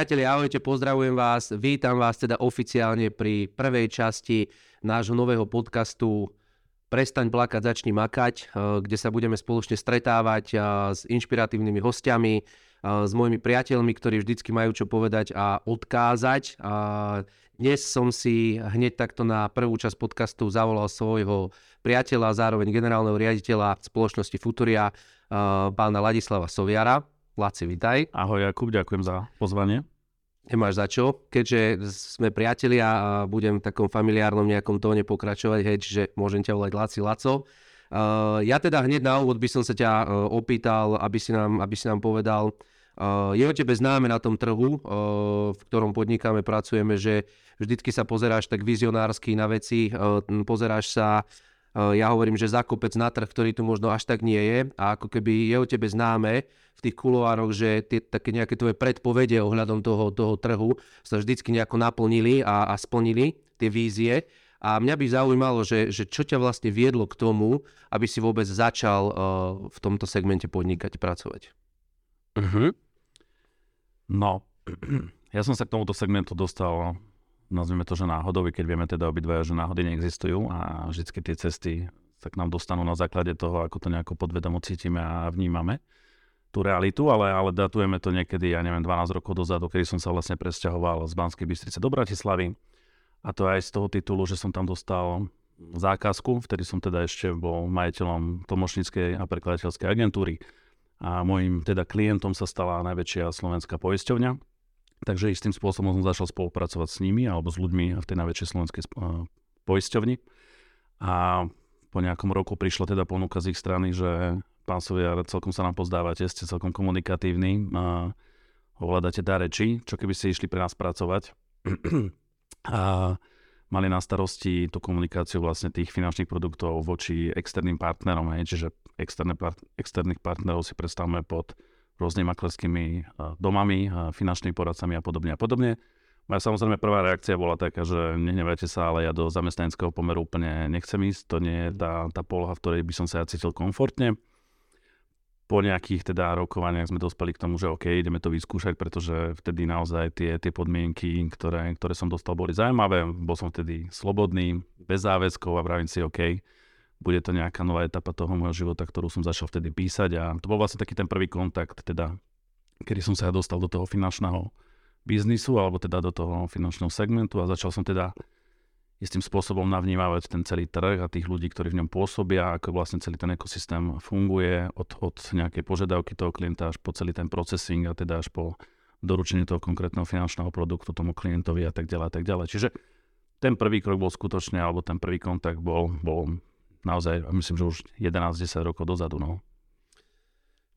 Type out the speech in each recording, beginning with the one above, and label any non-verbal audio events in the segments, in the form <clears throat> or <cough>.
Priatelia, ahojte, pozdravujem vás, vítam vás teda oficiálne pri prvej časti nášho nového podcastu Prestaň plakať, začni makať, eh, kde sa budeme spoločne stretávať eh, s inšpiratívnymi hostiami, eh, s mojimi priateľmi, ktorí vždycky majú čo povedať a odkázať. Dnes som si hneď takto na prvú časť podcastu zavolal svojho priateľa, zároveň generálneho riaditeľa spoločnosti Futuria, pána Ladislava Soviara. Laci, vitaj. Ahoj Jakub, ďakujem za pozvanie. Nemáš za čo, keďže sme priatelia a budem v takom familiárnom nejakom tóne pokračovať, hej, čiže môžem ťa volať Laci Laco. Uh, ja teda hneď na úvod by som sa ťa uh, opýtal, aby si nám, aby si nám povedal, uh, je o tebe známe na tom trhu, uh, v ktorom podnikáme, pracujeme, že vždycky sa pozeráš tak vizionársky na veci, uh, pozeráš sa ja hovorím, že zakopec na trh, ktorý tu možno až tak nie je a ako keby je o tebe známe v tých kuloároch, že tie také nejaké tvoje predpovede ohľadom toho, toho trhu sa vždycky nejako naplnili a, a splnili tie vízie. A mňa by zaujímalo, že, že čo ťa vlastne viedlo k tomu, aby si vôbec začal uh, v tomto segmente podnikať, pracovať. Uh-huh. No, <clears throat> ja som sa k tomuto segmentu dostal nazvime to, že náhodou, keď vieme teda obidvaja, že náhody neexistujú a vždy tie cesty sa k nám dostanú na základe toho, ako to nejako podvedomo cítime a vnímame tú realitu, ale, ale datujeme to niekedy, ja neviem, 12 rokov dozadu, kedy som sa vlastne presťahoval z Banskej Bystrice do Bratislavy. A to aj z toho titulu, že som tam dostal zákazku, vtedy som teda ešte bol majiteľom tlmočníckej a prekladateľskej agentúry. A môjim teda klientom sa stala najväčšia slovenská poisťovňa, Takže istým spôsobom som začal spolupracovať s nimi alebo s ľuďmi v tej najväčšej slovenskej poisťovni. A po nejakom roku prišla teda ponuka z ich strany, že pán Soviar, celkom sa nám pozdávate, ste celkom komunikatívni, a ovládate dá reči, čo keby ste išli pre nás pracovať. <clears throat> a mali na starosti tú komunikáciu vlastne tých finančných produktov voči externým partnerom, hej, čiže externé, externých partnerov si predstavme pod rôznymi maklerskými domami, finančnými poradcami a podobne a podobne. Moja samozrejme prvá reakcia bola taká, že nehnevajte sa, ale ja do zamestnaneckého pomeru úplne nechcem ísť. To nie je tá, tá poloha, v ktorej by som sa ja cítil komfortne. Po nejakých teda rokovaniach sme dospeli k tomu, že OK, ideme to vyskúšať, pretože vtedy naozaj tie, tie podmienky, ktoré, ktoré som dostal, boli zaujímavé. Bol som vtedy slobodný, bez záväzkov a vravím si OK, bude to nejaká nová etapa toho môjho života, ktorú som začal vtedy písať a to bol vlastne taký ten prvý kontakt, teda, kedy som sa dostal do toho finančného biznisu alebo teda do toho finančného segmentu a začal som teda istým spôsobom navnímavať ten celý trh a tých ľudí, ktorí v ňom pôsobia, ako vlastne celý ten ekosystém funguje od, od nejakej požiadavky toho klienta až po celý ten procesing a teda až po doručenie toho konkrétneho finančného produktu tomu klientovi a tak ďalej a tak ďalej. Čiže ten prvý krok bol skutočne, alebo ten prvý kontakt bol, bol naozaj, myslím, že už 11-10 rokov dozadu. No.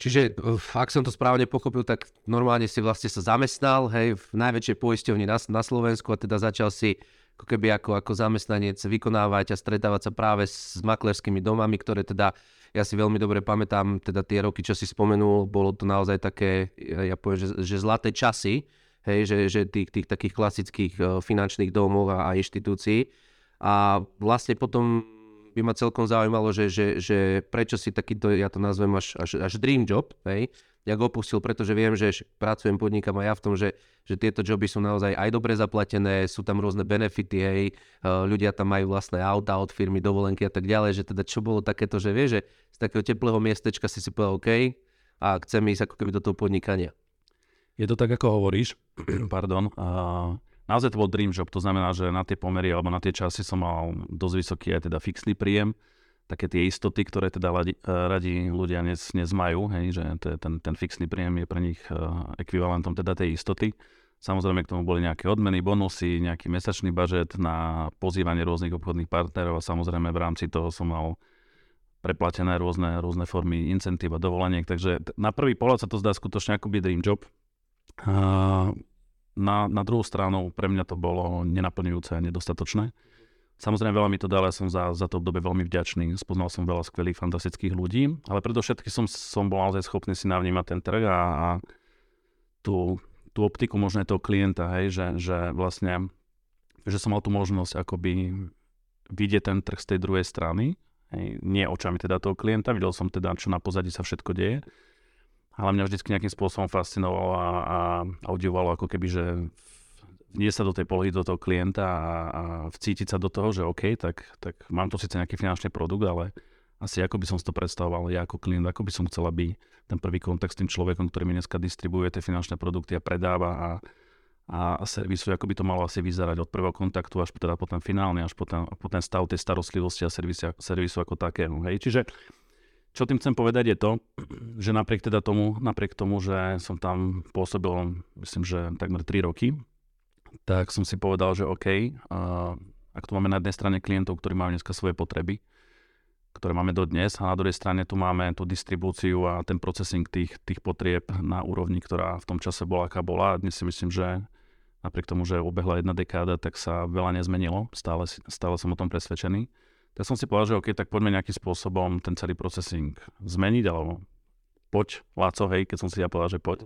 Čiže, ak som to správne pochopil, tak normálne si vlastne sa zamestnal hej, v najväčšej poisťovni na, na Slovensku a teda začal si ako keby ako, ako zamestnanec vykonávať a stretávať sa práve s maklerskými domami, ktoré teda, ja si veľmi dobre pamätám, teda tie roky, čo si spomenul, bolo to naozaj také, ja poviem, že, že zlaté časy, hej, že, že tých, tých takých klasických finančných domov a, a inštitúcií. A vlastne potom by ma celkom zaujímalo, že, že, že prečo si takýto, ja to nazvem až, až, až dream job, hej, jak opustil, pretože viem, že pracujem, podnikam aj ja v tom, že, že tieto joby sú naozaj aj dobre zaplatené, sú tam rôzne benefity, hej, ľudia tam majú vlastné auta od firmy, dovolenky a tak ďalej, že teda čo bolo takéto, že vie, že z takého teplého miestečka si si povedal OK a chcem ísť ako keby do toho podnikania. Je to tak, ako hovoríš, <clears throat> pardon, a naozaj to bol dream job, to znamená, že na tie pomery alebo na tie časy som mal dosť vysoký aj teda fixný príjem, také tie istoty, ktoré teda radi, radi ľudia dnes, dnes majú, hej, že to je ten, ten fixný príjem je pre nich uh, ekvivalentom teda tej istoty. Samozrejme k tomu boli nejaké odmeny, bonusy, nejaký mesačný budget na pozývanie rôznych obchodných partnerov a samozrejme v rámci toho som mal preplatené rôzne, rôzne formy incentív a dovoleniek. Takže na prvý pohľad sa to zdá skutočne ako by dream job. Na, na druhú stranu pre mňa to bolo nenaplňujúce a nedostatočné. Samozrejme veľa mi to dalo, ja som za, za to obdobie veľmi vďačný. Spoznal som veľa skvelých, fantastických ľudí, ale predovšetkým som, som bol naozaj schopný si navnímať ten trh a, a tú, tú optiku možno toho klienta, hej, že, že vlastne že som mal tú možnosť akoby vidieť ten trh z tej druhej strany, hej, nie očami teda toho klienta, videl som teda, čo na pozadí sa všetko deje ale mňa vždy nejakým spôsobom fascinovalo a, a, a udivovalo ako keby, že nie sa do tej polohy, do toho klienta a, a vcítiť sa do toho, že OK, tak, tak mám tu síce nejaký finančný produkt, ale asi ako by som si to predstavoval ja ako klient, ako by som chcel, aby ten prvý kontakt s tým človekom, ktorý mi dneska distribuje tie finančné produkty a predáva a, a servisuje, ako by to malo asi vyzerať od prvého kontaktu až teda po ten finálny, až po ten, po ten stav tej starostlivosti a servisu, servisu ako takého. Hej. Čiže čo tým chcem povedať je to, že napriek teda tomu, napriek tomu, že som tam pôsobil, myslím, že takmer 3 roky, tak som si povedal, že OK, uh, ak tu máme na jednej strane klientov, ktorí majú dneska svoje potreby, ktoré máme dodnes a na druhej strane tu máme tú distribúciu a ten procesing tých, tých potrieb na úrovni, ktorá v tom čase bola, aká bola. A dnes si myslím, že napriek tomu, že obehla jedna dekáda, tak sa veľa nezmenilo. Stále, stále som o tom presvedčený tak som si povedal, že OK, tak poďme nejakým spôsobom ten celý procesing zmeniť, alebo poď, Láco, hej, keď som si ja povedal, že poď.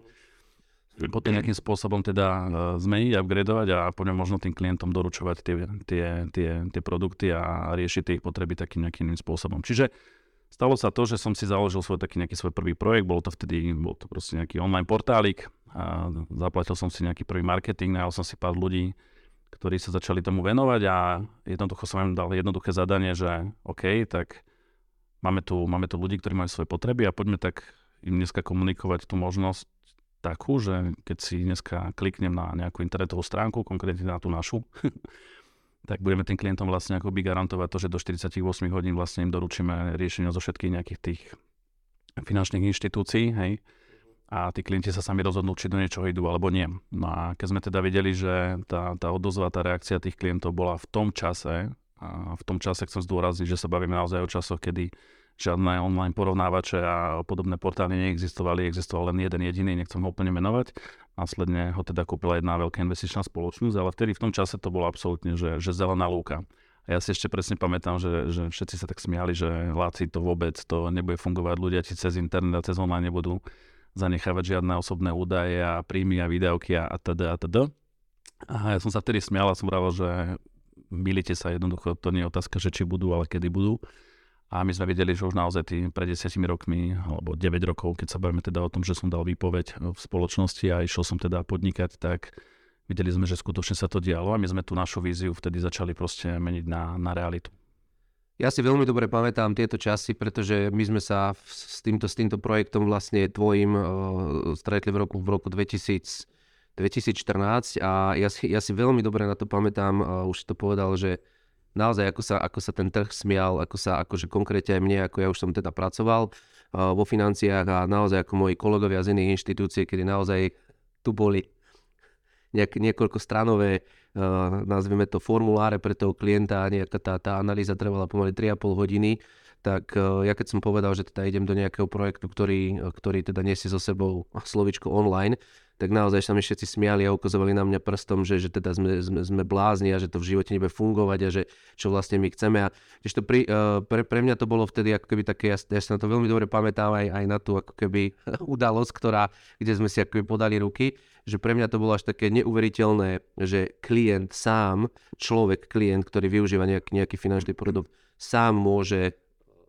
Poďme nejakým spôsobom teda uh, zmeniť, upgradovať a poďme možno tým klientom doručovať tie, tie, tie, tie produkty a riešiť tie ich potreby takým nejakým iným spôsobom. Čiže stalo sa to, že som si založil svoj taký nejaký svoj prvý projekt, bol to vtedy, bol to proste nejaký online portálik a zaplatil som si nejaký prvý marketing, najal som si pár ľudí, ktorí sa začali tomu venovať a jednoducho som im dal jednoduché zadanie, že OK, tak máme tu, máme tu ľudí, ktorí majú svoje potreby a poďme tak im dneska komunikovať tú možnosť takú, že keď si dneska kliknem na nejakú internetovú stránku, konkrétne na tú našu, <laughs> tak budeme tým klientom vlastne akoby garantovať to, že do 48 hodín vlastne im doručíme riešenia zo všetkých nejakých tých finančných inštitúcií, hej, a tí klienti sa sami rozhodnú, či do niečoho idú alebo nie. No a keď sme teda videli, že tá, tá odozva, tá reakcia tých klientov bola v tom čase, a v tom čase chcem zdôrazniť, že sa bavíme naozaj o časoch, kedy žiadne online porovnávače a podobné portály neexistovali, existoval len jeden jediný, nechcem ho úplne menovať. Následne ho teda kúpila jedna veľká investičná spoločnosť, ale vtedy v tom čase to bolo absolútne, že, že zelená lúka. A ja si ešte presne pamätám, že, že všetci sa tak smiali, že láci to vôbec, to nebude fungovať, ľudia ti cez internet a cez online nebudú zanechávať žiadne osobné údaje a príjmy a výdavky a, teda a teda. A ja som sa vtedy smial a som vravel, že milite sa jednoducho, to nie je otázka, že či budú, ale kedy budú. A my sme videli, že už naozaj tým pred 10 rokmi, alebo 9 rokov, keď sa bavíme teda o tom, že som dal výpoveď v spoločnosti a išiel som teda podnikať, tak videli sme, že skutočne sa to dialo a my sme tú našu víziu vtedy začali proste meniť na, na realitu. Ja si veľmi dobre pamätám tieto časy, pretože my sme sa s týmto, s týmto projektom vlastne tvojim uh, stretli v roku, v roku 2000, 2014 a ja si, ja si veľmi dobre na to pamätám, uh, už to povedal, že naozaj ako sa, ako sa ten trh smial, ako sa akože konkrétne aj mne, ako ja už som teda pracoval uh, vo financiách a naozaj ako moji kolegovia z iných inštitúcií, kedy naozaj tu boli nejak, niekoľko stranové uh, nazvime to formuláre pre toho klienta a nejaká tá, tá analýza trvala pomaly 3,5 hodiny, tak uh, ja keď som povedal, že teda idem do nejakého projektu, ktorý, ktorý teda nesie so sebou slovičko online, tak naozaj sa mi všetci smiali a ukazovali na mňa prstom, že, že teda sme, sme, sme blázni a že to v živote nebude fungovať a že čo vlastne my chceme. A to pri, uh, pre, pre mňa to bolo vtedy ako keby také, ja, ja sa na to veľmi dobre pamätám aj, aj na tú ako keby <laughs> udalosť, ktorá, kde sme si ako keby podali ruky, že pre mňa to bolo až také neuveriteľné, že klient sám, človek, klient, ktorý využíva nejaký, nejaký finančný produkt, sám môže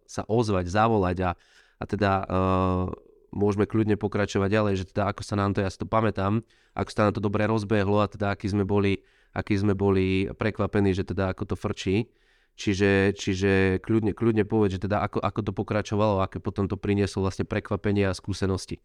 sa ozvať, zavolať a, a teda uh, môžeme kľudne pokračovať ďalej, že teda ako sa nám to, ja si to pamätám, ako sa nám to dobre rozbehlo a teda aký sme boli, aký sme boli prekvapení, že teda ako to frčí. Čiže, čiže kľudne, kľudne povedz, že teda ako, ako to pokračovalo, aké potom to prinieslo vlastne prekvapenie a skúsenosti.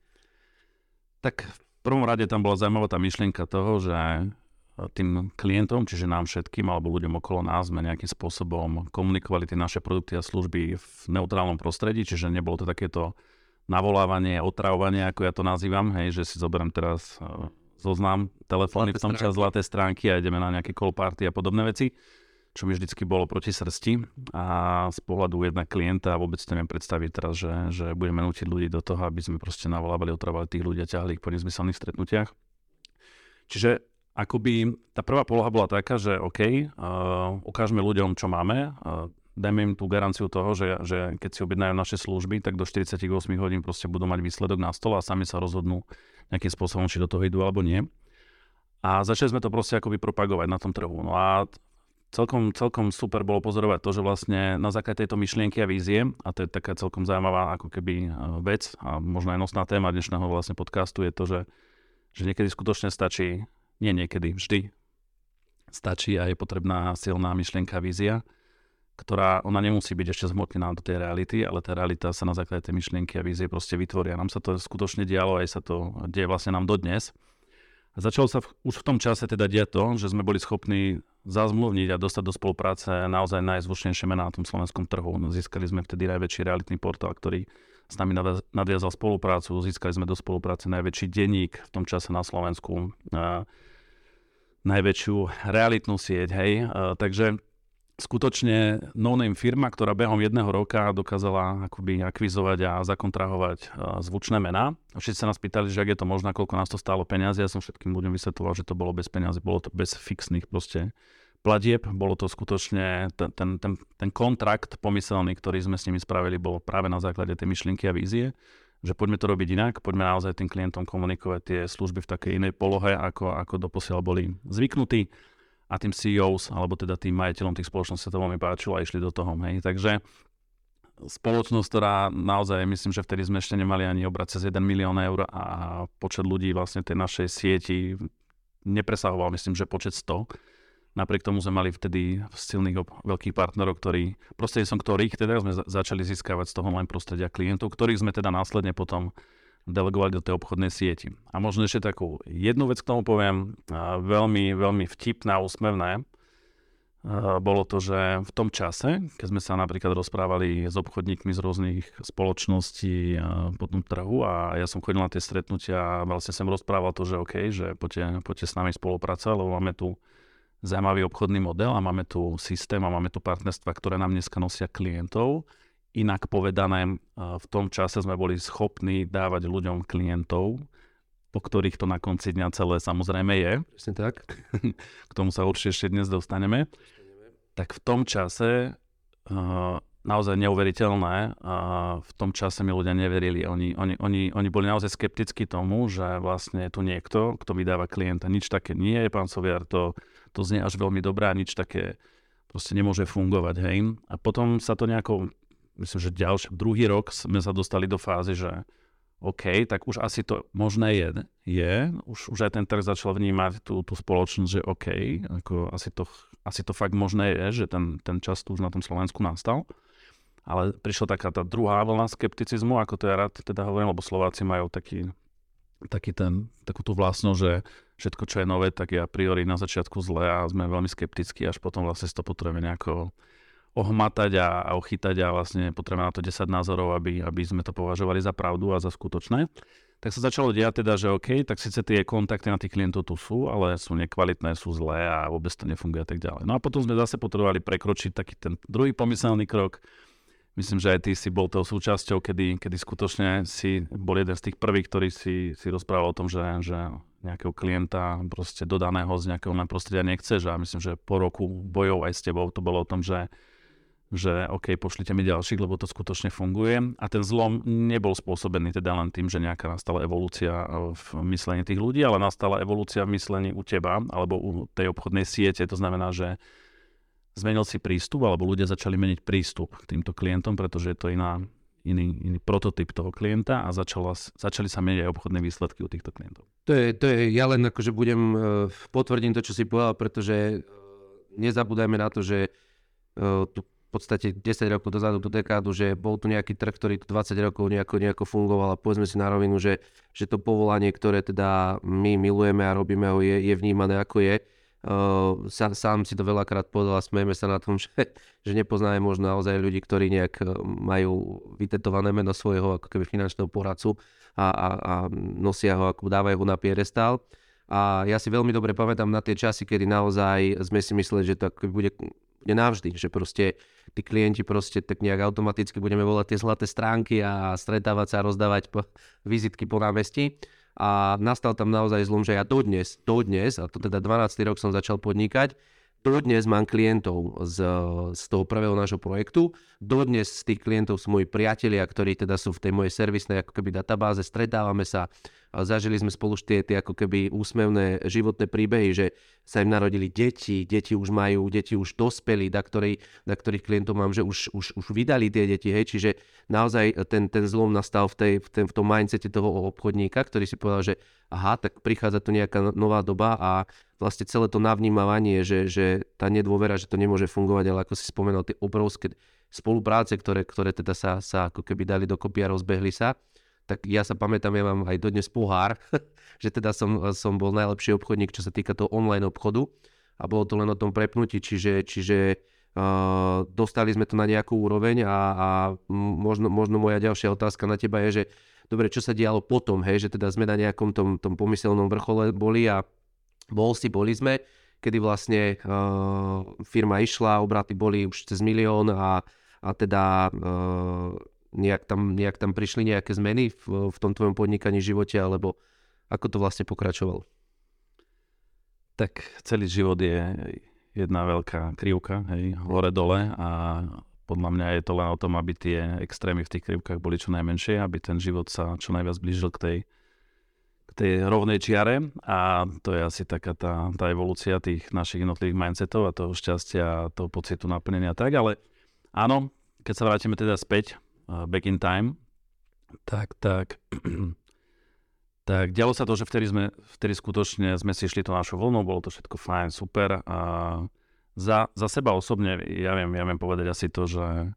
Tak v prvom rade tam bola zaujímavá tá myšlienka toho, že tým klientom, čiže nám všetkým alebo ľuďom okolo nás sme nejakým spôsobom komunikovali tie naše produkty a služby v neutrálnom prostredí, čiže nebolo to takéto navolávanie, otravovanie, ako ja to nazývam, hej, že si zoberiem teraz uh, zoznam telefóny v tom čas zlaté stránky a ideme na nejaké call party a podobné veci, čo mi vždycky bolo proti srsti a z pohľadu jedna klienta vôbec to neviem predstaviť teraz, že, že budeme nutiť ľudí do toho, aby sme proste navolávali, otravovali tých ľudí a ťahli ich po nezmyselných stretnutiach. Čiže akoby tá prvá poloha bola taká, že OK, uh, ukážeme ľuďom, čo máme, uh, dajme im tú garanciu toho, že, že keď si objednajú naše služby, tak do 48 hodín proste budú mať výsledok na stole a sami sa rozhodnú nejakým spôsobom, či do toho idú alebo nie. A začali sme to proste akoby propagovať na tom trhu. No a celkom, celkom super bolo pozorovať to, že vlastne na základe tejto myšlienky a vízie, a to je taká celkom zaujímavá ako keby e, vec a možno aj nosná téma dnešného vlastne podcastu je to, že, že niekedy skutočne stačí, nie niekedy, vždy stačí a je potrebná silná myšlienka, vízia, ktorá, ona nemusí byť ešte zhmotnená do tej reality, ale tá realita sa na základe tej myšlienky a vízie proste vytvoria. Nám sa to skutočne dialo, aj sa to deje vlastne nám dodnes. A začalo sa v, už v tom čase teda diať to, že sme boli schopní zazmluvniť a dostať do spolupráce naozaj najzvučnejšie mená na tom slovenskom trhu. Získali sme vtedy najväčší realitný portál, ktorý s nami nadviazal spoluprácu. Získali sme do spolupráce najväčší denník v tom čase na Slovensku. A najväčšiu realitnú sieť, hej. A, takže skutočne no-name firma, ktorá behom jedného roka dokázala akoby akvizovať a zakontrahovať zvučné mená. Všetci sa nás pýtali, že ak je to možné, koľko nás to stálo peniazy. Ja som všetkým ľuďom vysvetloval, že to bolo bez peniazy, bolo to bez fixných proste platieb. Bolo to skutočne, ten, ten, ten, ten kontrakt pomyselný, ktorý sme s nimi spravili, bol práve na základe tej myšlienky a vízie že poďme to robiť inak, poďme naozaj tým klientom komunikovať tie služby v takej inej polohe, ako, ako doposiaľ boli zvyknutí a tým CEOs, alebo teda tým majiteľom tých spoločností sa to veľmi páčilo a išli do toho. Hej. Takže spoločnosť, ktorá naozaj, myslím, že vtedy sme ešte nemali ani obrad cez 1 milión eur a počet ľudí vlastne tej našej sieti nepresahoval, myslím, že počet 100. Napriek tomu sme mali vtedy silných veľkých partnerov, ktorí, prostredníctvom ktorých teda sme začali získavať z toho len prostredia klientov, ktorých sme teda následne potom delegovali do tej obchodnej sieti. A možno ešte takú jednu vec k tomu poviem, veľmi, veľmi vtipná, úsmevné. Bolo to, že v tom čase, keď sme sa napríklad rozprávali s obchodníkmi z rôznych spoločností po tom trhu a ja som chodil na tie stretnutia a vlastne som rozprával to, že OK, že poďte, poďte s nami spolupracovať, lebo máme tu zaujímavý obchodný model a máme tu systém a máme tu partnerstva, ktoré nám dneska nosia klientov Inak povedané, v tom čase sme boli schopní dávať ľuďom klientov, po ktorých to na konci dňa celé samozrejme je. Presne tak. <laughs> K tomu sa určite ešte dnes dostaneme. Tak v tom čase naozaj neuveriteľné. v tom čase mi ľudia neverili. Oni, oni, oni, oni boli naozaj skeptickí tomu, že vlastne je tu niekto, kto vydáva klienta. Nič také nie je, pán Soviar, to, to znie až veľmi dobré a nič také proste nemôže fungovať. Hej. A potom sa to nejako myslím, že ďalší, druhý rok sme sa dostali do fázy, že OK, tak už asi to možné je, je. Už, už aj ten trh začal vnímať tú, tú spoločnosť, že OK, ako asi, to, asi to fakt možné je, že ten, ten čas tu už na tom Slovensku nastal. Ale prišla taká tá druhá vlna skepticizmu, ako to ja rád teda hovorím, lebo Slováci majú taký, taký ten, takú tú vlastnosť, že všetko, čo je nové, tak je a priori na začiatku zle a sme veľmi skeptickí, až potom vlastne si to potrebujeme nejako ohmatať a, a ochytať a vlastne potrebujeme na to 10 názorov, aby, aby sme to považovali za pravdu a za skutočné. Tak sa začalo diať teda, že OK, tak síce tie kontakty na tých klientov tu sú, ale sú nekvalitné, sú zlé a vôbec to nefunguje a tak ďalej. No a potom sme zase potrebovali prekročiť taký ten druhý pomyselný krok. Myslím, že aj ty si bol tou súčasťou, kedy, kedy skutočne si bol jeden z tých prvých, ktorý si, si rozprával o tom, že, že nejakého klienta proste dodaného z nejakého prostredia nechceš a myslím, že po roku bojov aj s tebou to bolo o tom, že že OK, pošlite mi ďalších, lebo to skutočne funguje. A ten zlom nebol spôsobený teda len tým, že nejaká nastala evolúcia v myslení tých ľudí, ale nastala evolúcia v myslení u teba alebo u tej obchodnej siete. To znamená, že zmenil si prístup alebo ľudia začali meniť prístup k týmto klientom, pretože je to iná, iný, iný prototyp toho klienta a začala, začali sa meniť aj obchodné výsledky u týchto klientov. To je, to je ja len akože budem uh, potvrdím to, čo si povedal, pretože uh, nezabúdajme na to, že uh, tu podstate 10 rokov dozadu, tú dekádu, že bol tu nejaký trh, ktorý tu 20 rokov nejako, nejako fungoval a povedzme si na rovinu, že, že to povolanie, ktoré teda my milujeme a robíme ho, je, je vnímané ako je. Uh, sám, sám si to veľakrát povedal a smejeme sa na tom, <laughs> že, že nepoznáme možno naozaj ľudí, ktorí nejak uh, majú vytetované meno svojho ako keby finančného poradcu a, a, a nosia ho, ako dávajú ho na piedestál. A ja si veľmi dobre pamätám na tie časy, kedy naozaj sme si mysleli, že to bude bude navždy, že proste tí klienti proste tak nejak automaticky budeme volať tie zlaté stránky a stretávať sa a rozdávať po, vizitky po námestí. A nastal tam naozaj zlom, že ja dodnes, dodnes, a to teda 12. rok som začal podnikať, dodnes mám klientov z, z toho prvého nášho projektu. Dodnes z tých klientov sú moji priatelia, ktorí teda sú v tej mojej servisnej ako keby databáze, stretávame sa, zažili sme spolu tie, tie ako keby úsmevné životné príbehy, že sa im narodili deti, deti už majú, deti už dospeli, na, ktorý, na ktorých klientov mám, že už, už, už vydali tie deti, hej, čiže naozaj ten, ten zlom nastal v, tej, v, ten, v tom mindsete toho obchodníka, ktorý si povedal, že aha, tak prichádza tu nejaká nová doba a vlastne celé to navnímavanie, že, že tá nedôvera, že to nemôže fungovať, ale ako si spomenul, tie obrovské spolupráce, ktoré, ktoré teda sa, sa ako keby dali dokopy a rozbehli sa, tak ja sa pamätám, ja mám aj dodnes pohár, <laughs> že teda som, som bol najlepší obchodník, čo sa týka toho online obchodu. A bolo to len o tom prepnutí, čiže, čiže uh, dostali sme to na nejakú úroveň a, a možno, možno moja ďalšia otázka na teba je, že dobre, čo sa dialo potom, hej, že teda sme na nejakom tom, tom pomyselnom vrchole boli a bol si, boli sme, kedy vlastne uh, firma išla, obraty boli už cez milión a, a teda nejak tam, nejak tam prišli nejaké zmeny v, v tom tvojom podnikaní živote, alebo ako to vlastne pokračovalo? Tak celý život je jedna veľká krivka, hej, hore-dole a podľa mňa je to len o tom, aby tie extrémy v tých krivkách boli čo najmenšie, aby ten život sa čo najviac blížil k tej, k tej rovnej čiare a to je asi taká tá, tá evolúcia tých našich jednotlivých mindsetov a toho šťastia a toho pocitu naplnenia tak, ale áno, keď sa vrátime teda späť back in time, tak, tak, <clears throat> tak dialo sa to, že vtedy, sme, vtedy skutočne sme si šli to našou vlnou, bolo to všetko fajn, super a za, za seba osobne, ja viem, ja viem povedať asi to, že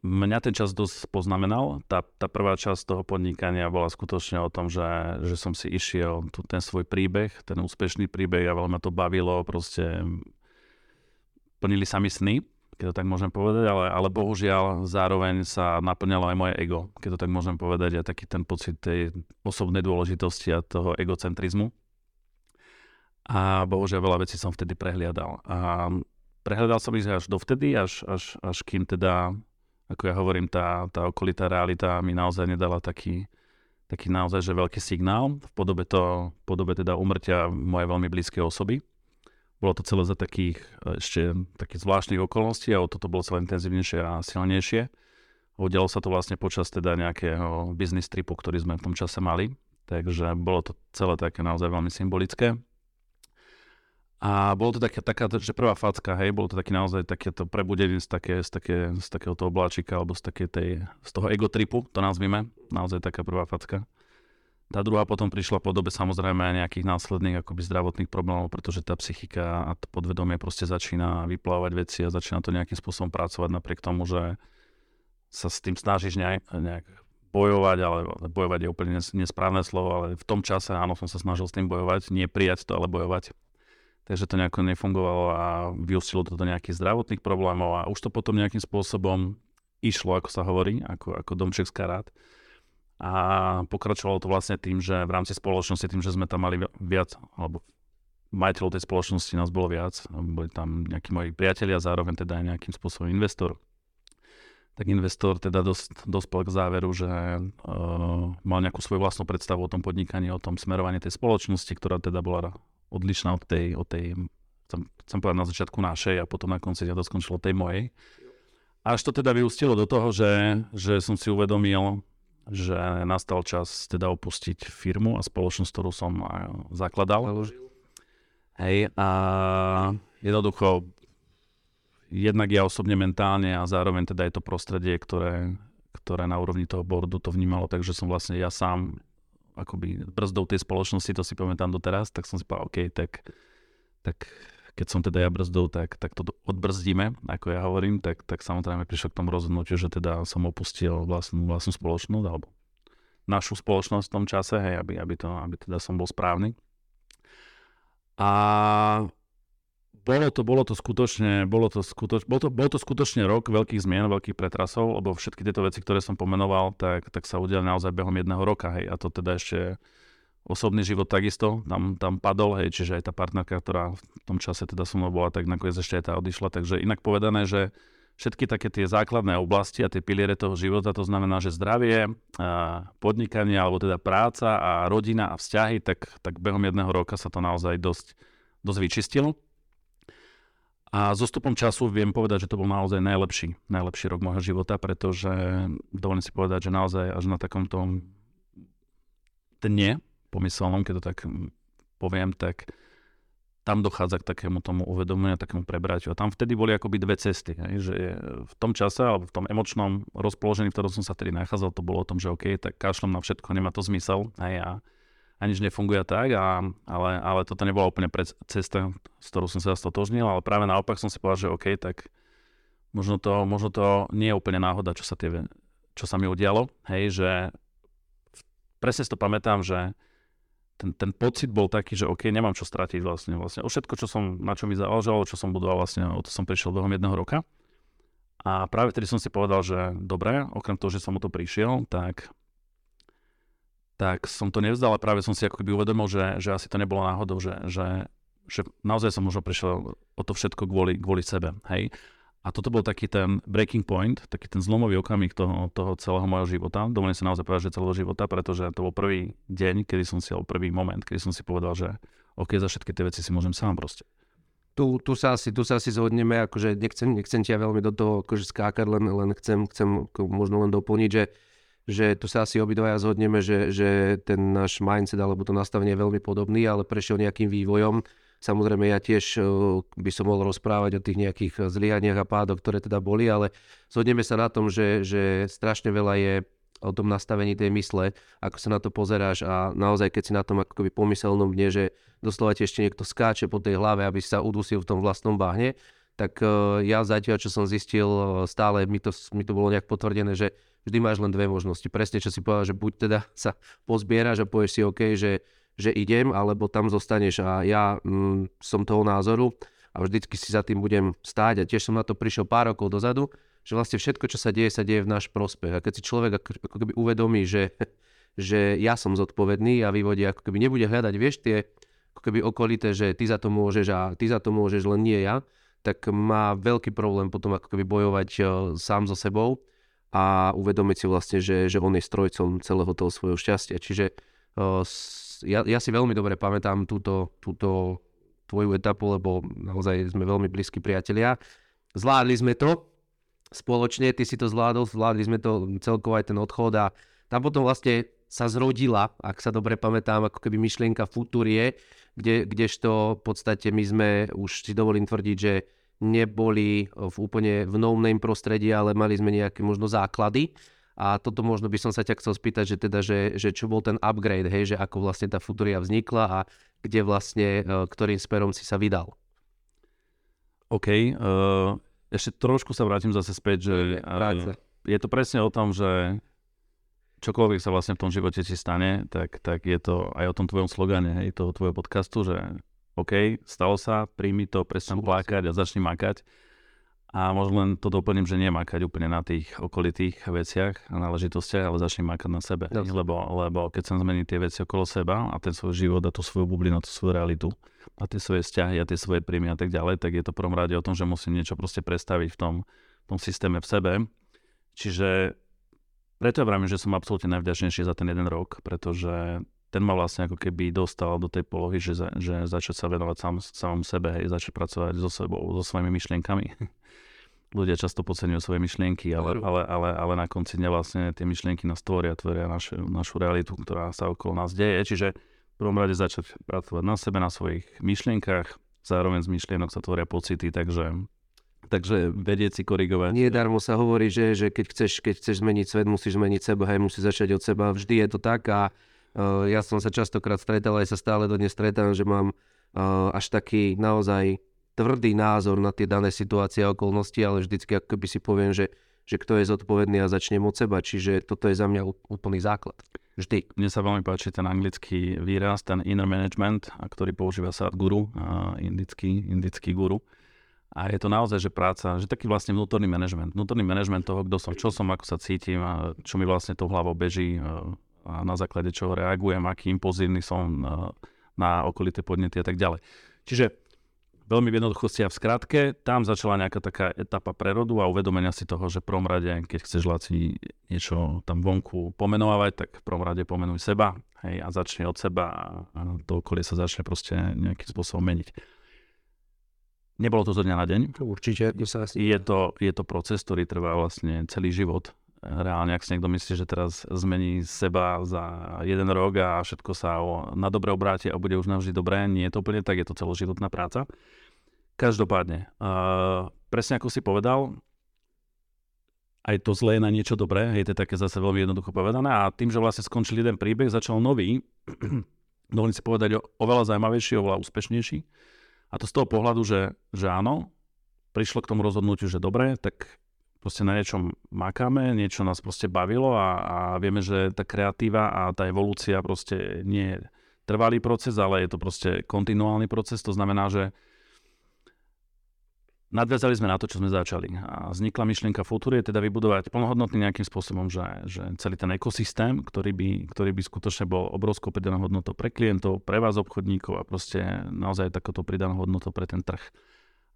mňa ten čas dosť poznamenal. Tá, tá prvá časť toho podnikania bola skutočne o tom, že, že som si išiel tu ten svoj príbeh, ten úspešný príbeh a veľmi ma to bavilo, proste plnili sa mi sny keď to tak môžem povedať, ale, ale bohužiaľ zároveň sa naplňalo aj moje ego, keď to tak môžem povedať, a taký ten pocit tej osobnej dôležitosti a toho egocentrizmu. A bohužiaľ veľa vecí som vtedy prehliadal. A prehliadal som ich až dovtedy, až, až, až kým teda, ako ja hovorím, tá, tá okolitá realita mi naozaj nedala taký, taký naozaj že veľký signál v podobe, to, v podobe teda umrtia mojej veľmi blízkej osoby bolo to celé za takých e, ešte takých zvláštnych okolností a o toto bolo celé intenzívnejšie a silnejšie. Udialo sa to vlastne počas teda nejakého business tripu, ktorý sme v tom čase mali. Takže bolo to celé také naozaj veľmi symbolické. A bolo to také, taká, že prvá facka, hej, bolo to taký naozaj takéto prebudenie z, také, z, také, z takého toho obláčika alebo z, také tej, z toho ego tripu, to nazvime, naozaj taká prvá facka. Tá druhá potom prišla po dobe samozrejme nejakých následných akoby zdravotných problémov, pretože tá psychika a to podvedomie proste začína vyplávať veci a začína to nejakým spôsobom pracovať napriek tomu, že sa s tým snažíš nejak bojovať, ale bojovať je úplne nesprávne slovo, ale v tom čase áno, som sa snažil s tým bojovať, nie prijať to, ale bojovať. Takže to nejako nefungovalo a vyústilo to do nejakých zdravotných problémov a už to potom nejakým spôsobom išlo, ako sa hovorí, ako, ako domček z karát a pokračovalo to vlastne tým, že v rámci spoločnosti, tým, že sme tam mali viac, alebo majiteľov tej spoločnosti nás bolo viac, boli tam nejakí moji priatelia, zároveň teda aj nejakým spôsobom investor. Tak investor teda dosť, dospel k záveru, že uh, mal nejakú svoju vlastnú predstavu o tom podnikaní, o tom smerovaní tej spoločnosti, ktorá teda bola odlišná od tej, od tej chcem, chcem povedať na začiatku našej a potom na konci to skončilo tej mojej. Až to teda vyústilo do toho, že, že som si uvedomil, že nastal čas teda opustiť firmu a spoločnosť, ktorú som zakladal. Hej, a jednoducho jednak ja osobne mentálne a zároveň teda je to prostredie, ktoré, ktoré na úrovni toho boardu to vnímalo, takže som vlastne ja sám akoby brzdou tej spoločnosti, to si pamätám doteraz, tak som si povedal, OK, tak, tak keď som teda ja brzdou, tak, tak to odbrzdíme, ako ja hovorím, tak, tak samozrejme prišiel k tomu rozhodnutiu, že teda som opustil vlastnú, vlastnú spoločnosť, alebo našu spoločnosť v tom čase, hej, aby, aby, to, aby teda som bol správny. A bolo to, bolo to skutočne, bolo to, skutoč, bol to, bol to skutočne rok veľkých zmien, veľkých pretrasov, lebo všetky tieto veci, ktoré som pomenoval, tak, tak sa udiali naozaj behom jedného roka, hej, a to teda ešte osobný život takisto tam, tam padol, hej, čiže aj tá partnerka, ktorá v tom čase teda so mnou bola, tak nakoniec ešte aj tá odišla. Takže inak povedané, že všetky také tie základné oblasti a tie piliere toho života, to znamená, že zdravie, a podnikanie, alebo teda práca a rodina a vzťahy, tak, tak behom jedného roka sa to naozaj dosť, dosť vyčistilo. A s stupom času viem povedať, že to bol naozaj najlepší, najlepší rok môjho života, pretože dovolím si povedať, že naozaj až na takomto dne pomyselnom, keď to tak mm, poviem, tak tam dochádza k takému tomu uvedomeniu, takému prebratiu. A tam vtedy boli akoby dve cesty. Hej, že v tom čase, alebo v tom emočnom rozpoložení, v ktorom som sa tedy nachádzal, to bolo o tom, že OK, tak kašlom na všetko, nemá to zmysel. Hej, a, a nič nefunguje tak, a, ale, ale toto nebola úplne pred cesta, s ktorou som sa stotožnil, ale práve naopak som si povedal, že OK, tak možno to, možno to nie je úplne náhoda, čo sa, tie, čo sa mi udialo. Hej, že presne si to pamätám, že ten, ten pocit bol taký, že OK, nemám čo stratiť vlastne. vlastne. O všetko, čo som, na čo mi záležalo, čo som budoval vlastne, o to som prišiel behom jedného roka. A práve vtedy som si povedal, že dobre, okrem toho, že som o to prišiel, tak, tak som to nevzdal, ale práve som si ako keby uvedomil, že, že asi to nebolo náhodou, že, že, že naozaj som možno prišiel o to všetko kvôli, kvôli sebe. Hej. A toto bol taký ten breaking point, taký ten zlomový okamih toho, toho celého môjho života. Dovolím sa naozaj povedať, že celého života, pretože to bol prvý deň, kedy som si, prvý moment, kedy som si povedal, že OK, za všetky tie veci si môžem sám proste. Tu, tu, sa asi, tu sa asi zhodneme, akože nechcem, nechcem ťa veľmi do toho akože skákať, len, len chcem, chcem možno len doplniť, že, že tu sa asi obidvaja zhodneme, že, že ten náš mindset alebo to nastavenie je veľmi podobný, ale prešiel nejakým vývojom Samozrejme, ja tiež by som mohol rozprávať o tých nejakých zlyhaniach a pádoch, ktoré teda boli, ale zhodneme sa na tom, že, že strašne veľa je o tom nastavení tej mysle, ako sa na to pozeráš a naozaj keď si na tom akoby pomyselnom dne, že doslova ti ešte niekto skáče po tej hlave, aby sa udusil v tom vlastnom bahne, tak ja zatiaľ, čo som zistil, stále mi to, mi to bolo nejak potvrdené, že vždy máš len dve možnosti. Presne, čo si povedal, že buď teda sa pozbieraš a povieš si OK, že že idem, alebo tam zostaneš a ja mm, som toho názoru a vždycky si za tým budem stáť a tiež som na to prišiel pár rokov dozadu, že vlastne všetko, čo sa deje, sa deje v náš prospech. A keď si človek ako, keby uvedomí, že, <laughs> že ja som zodpovedný a vyvodí ako keby nebude hľadať, vieš, tie ako keby okolité, že ty za to môžeš a ty za to môžeš, len nie ja, tak má veľký problém potom ako keby bojovať sám so sebou a uvedomiť si vlastne, že, že on je strojcom celého toho svojho šťastia. Čiže ja, ja si veľmi dobre pamätám túto, túto tvoju etapu, lebo naozaj sme veľmi blízki priatelia. Zvládli sme to spoločne, ty si to zvládol, zvládli sme to celkovo aj ten odchod a tam potom vlastne sa zrodila, ak sa dobre pamätám, ako keby myšlienka Futurie, kde, kdežto v podstate my sme, už si dovolím tvrdiť, že neboli v úplne v no prostredí, ale mali sme nejaké možno základy a toto možno by som sa ťa chcel spýtať, že teda, že, že čo bol ten upgrade, hej, že ako vlastne tá Futuria vznikla a kde vlastne, e, ktorým smerom si sa vydal. OK, uh, ešte trošku sa vrátim zase späť, že uh, je to presne o tom, že čokoľvek sa vlastne v tom živote ti stane, tak, tak je to aj o tom tvojom slogane, hej, toho tvojho podcastu, že OK, stalo sa, príjmi to, prestan plakať a začni makať. A možno len to doplním, že nemakať úplne na tých okolitých veciach a náležitostiach, ale začnem makať na sebe. Yes. Lebo, lebo keď chcem zmeniť tie veci okolo seba a ten svoj život a tú svoju bublinu, tú svoju realitu a tie svoje vzťahy a tie svoje príjmy a tak ďalej, tak je to prvom rade o tom, že musím niečo proste predstaviť v tom, v tom systéme v sebe. Čiže preto ja vravím, že som absolútne najvďačnejší za ten jeden rok, pretože ten ma vlastne ako keby dostal do tej polohy, že, za, že začať sa venovať sám, samom sebe, hej, začať pracovať so sebou, so svojimi myšlienkami <laughs> ľudia často podceňujú svoje myšlienky, ale, ale, ale, ale na konci dňa vlastne tie myšlienky nás tvoria, tvoria našu, našu realitu, ktorá sa okolo nás deje. Čiže v prvom rade začať pracovať na sebe, na svojich myšlienkach, zároveň z myšlienok sa tvoria pocity, takže Takže vedieť si korigovať. Nie darmo sa hovorí, že, že keď, chceš, keď chceš zmeniť svet, musíš zmeniť seba, aj musíš začať od seba. Vždy je to tak a ja som sa častokrát stretal, aj sa stále dodnes stretám, že mám uh, až taký naozaj tvrdý názor na tie dané situácie a okolnosti, ale vždycky ako keby si poviem, že, že kto je zodpovedný a začnem od seba. Čiže toto je za mňa úplný základ. Vždy. Mne sa veľmi páči ten anglický výraz, ten inner management, ktorý používa Sadhguru, indický, indický guru. A je to naozaj, že práca, že taký vlastne vnútorný manažment. Vnútorný manažment toho, kto som, čo som, ako sa cítim a čo mi vlastne tou hlavou beží a na základe čoho reagujem, aký impozívny som na okolité podnety a tak ďalej. Čiže veľmi v jednoduchosti a v skratke, tam začala nejaká taká etapa prerodu a uvedomenia si toho, že v prvom rade, keď chceš Laci niečo tam vonku pomenovať, tak v prvom rade pomenuj seba hej, a začne od seba a, a to okolie sa začne proste nejakým spôsobom meniť. Nebolo to zo dňa na deň. Určite. Je to, je to proces, ktorý trvá vlastne celý život reálne, ak si niekto myslí, že teraz zmení seba za jeden rok a všetko sa o, na dobre obráti a bude už navždy dobré, nie je to úplne tak, je to celoživotná práca. Každopádne, uh, presne ako si povedal, aj to zlé je na niečo dobré, hej, to je také zase veľmi jednoducho povedané a tým, že vlastne skončil jeden príbeh, začal nový, <clears throat> dovolím si povedať oveľa zaujímavejší, oveľa úspešnejší a to z toho pohľadu, že, že áno, prišlo k tomu rozhodnutiu, že dobre, tak proste na niečom makáme, niečo nás proste bavilo a, a vieme, že tá kreatíva a tá evolúcia proste nie je trvalý proces, ale je to proste kontinuálny proces. To znamená, že nadviazali sme na to, čo sme začali. A vznikla myšlienka Futury, teda vybudovať plnohodnotný nejakým spôsobom, že, že celý ten ekosystém, ktorý by, ktorý by skutočne bol obrovskou pridanou hodnotou pre klientov, pre vás obchodníkov a proste naozaj takoto pridanou hodnotou pre ten trh.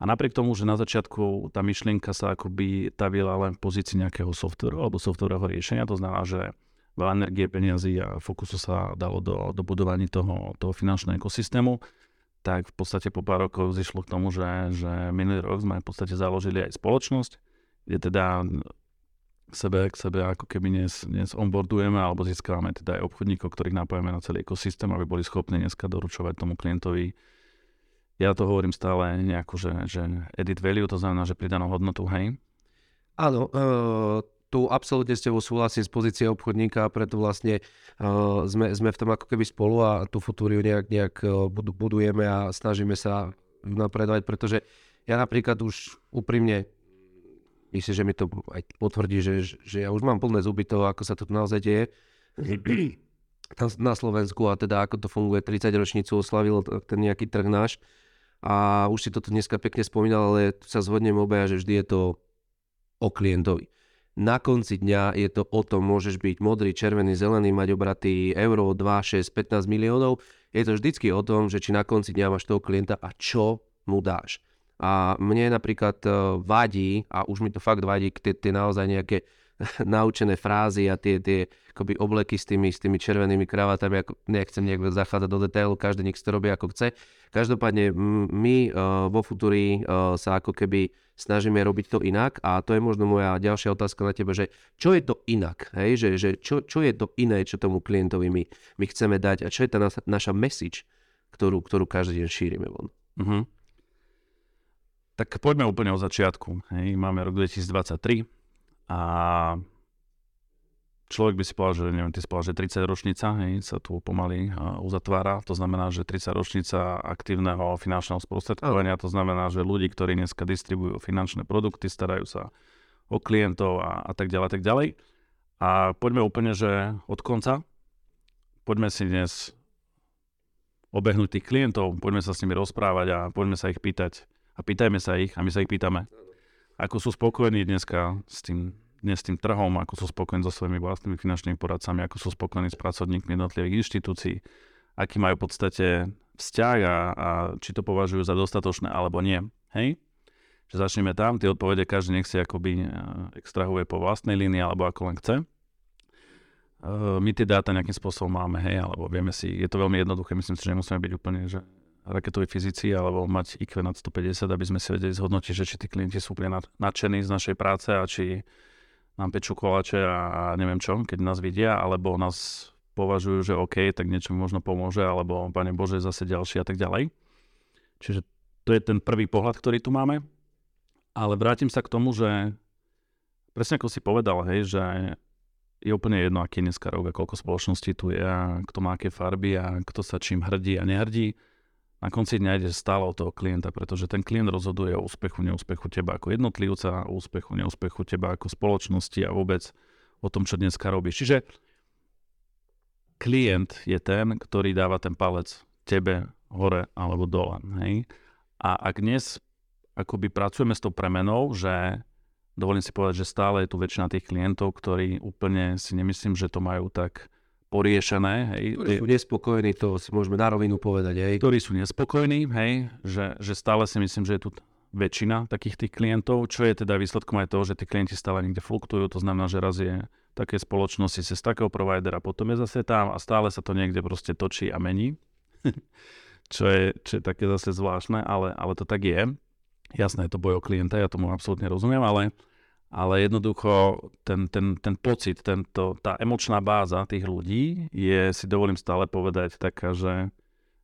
A napriek tomu, že na začiatku tá myšlienka sa akoby tavila len v pozícii nejakého softveru alebo softverového riešenia, to znamená, že veľa energie, peniazy a fokusu sa dalo do, do budovania toho, toho finančného ekosystému, tak v podstate po pár rokov zišlo k tomu, že, že minulý rok sme v podstate založili aj spoločnosť, kde teda sebe k sebe ako keby dnes, dnes onboardujeme alebo získavame teda aj obchodníkov, ktorých napojíme na celý ekosystém, aby boli schopní dneska doručovať tomu klientovi ja to hovorím stále nejako, že, že edit value, to znamená, že pridanú hodnotu, hej? Áno, uh, tu absolútne s tebou súhlasím z pozície obchodníka, preto vlastne uh, sme, sme v tom ako keby spolu a tú futúriu nejak, nejak uh, budujeme a snažíme sa napredovať, pretože ja napríklad už úprimne myslím, že mi to aj potvrdí, že, že ja už mám plné zuby toho, ako sa to naozaj deje <clears throat> na Slovensku a teda ako to funguje. 30 ročnicu oslavil ten nejaký trh náš a už si toto dneska pekne spomínal, ale sa zhodnem obaja, že vždy je to o klientovi. Na konci dňa je to o tom, môžeš byť modrý, červený, zelený, mať obraty euro, 2, 6, 15 miliónov. Je to vždycky o tom, že či na konci dňa máš toho klienta a čo mu dáš. A mne napríklad e, vadí, a už mi to fakt vadí, tie, tie naozaj nejaké <laughs> naučené frázy a tie, tie akoby obleky s tými, s tými červenými kravatami, ako nechcem nejak zachádzať do detailu, každý nech to robí ako chce. Každopádne my uh, vo Futuri uh, sa ako keby snažíme robiť to inak a to je možno moja ďalšia otázka na teba, že čo je to inak, hej? Že, že čo, čo je to iné, čo tomu klientovi my, my chceme dať a čo je tá naša, naša message, ktorú, ktorú každý deň šírime von. Uh-huh. Tak poďme úplne od začiatku. Hej. Máme rok 2023, a človek by si povedal, že neviem, ty si povedal, že 30 ročnica hej, sa tu pomaly uzatvára. To znamená, že 30 ročnica aktívneho finančného sprostredkovania, to znamená, že ľudí, ktorí dneska distribujú finančné produkty, starajú sa o klientov a, a tak ďalej, tak ďalej. A poďme úplne, že od konca. Poďme si dnes obehnúť tých klientov, poďme sa s nimi rozprávať a poďme sa ich pýtať. A pýtajme sa ich a my sa ich pýtame ako sú spokojní dneska s tým, dnes s tým trhom, ako sú spokojní so svojimi vlastnými finančnými poradcami, ako sú spokojní s pracovníkmi jednotlivých inštitúcií, aký majú v podstate vzťah a, a či to považujú za dostatočné alebo nie. Hej? Že začneme tam, tie odpovede každý nech si akoby e, extrahuje po vlastnej línii alebo ako len chce. E, my tie dáta nejakým spôsobom máme, hej, alebo vieme si, je to veľmi jednoduché, myslím si, že nemusíme byť úplne, že raketoví fyzici alebo mať IQ nad 150, aby sme si vedeli zhodnotiť, že či tí klienti sú úplne nadšení z našej práce a či nám pečú koláče a, neviem čo, keď nás vidia, alebo nás považujú, že OK, tak niečo možno pomôže, alebo Pane Bože, zase ďalší a tak ďalej. Čiže to je ten prvý pohľad, ktorý tu máme. Ale vrátim sa k tomu, že presne ako si povedal, hej, že je úplne jedno, aký dneska rok a koľko spoločností tu je a kto má aké farby a kto sa čím hrdí a nehrdí na konci dňa ide stále o toho klienta, pretože ten klient rozhoduje o úspechu, neúspechu teba ako jednotlivca, o úspechu, neúspechu teba ako spoločnosti a vôbec o tom, čo dneska robíš. Čiže klient je ten, ktorý dáva ten palec tebe hore alebo dole. Hej? A ak dnes akoby pracujeme s tou premenou, že dovolím si povedať, že stále je tu väčšina tých klientov, ktorí úplne si nemyslím, že to majú tak poriešené. Hej. Ktorí sú nespokojní, to si môžeme na rovinu povedať. Hej. Ktorí sú nespokojní, hej, že, že stále si myslím, že je tu väčšina takých tých klientov, čo je teda výsledkom aj toho, že tí klienti stále niekde fluktujú, to znamená, že raz je také spoločnosti cez takého providera, potom je zase tam a stále sa to niekde proste točí a mení, <laughs> čo, je, čo je také zase zvláštne, ale, ale to tak je. Jasné, je to boj o klienta, ja tomu absolútne rozumiem, ale ale jednoducho ten, ten, ten pocit, tento, tá emočná báza tých ľudí je, si dovolím stále povedať, taká, že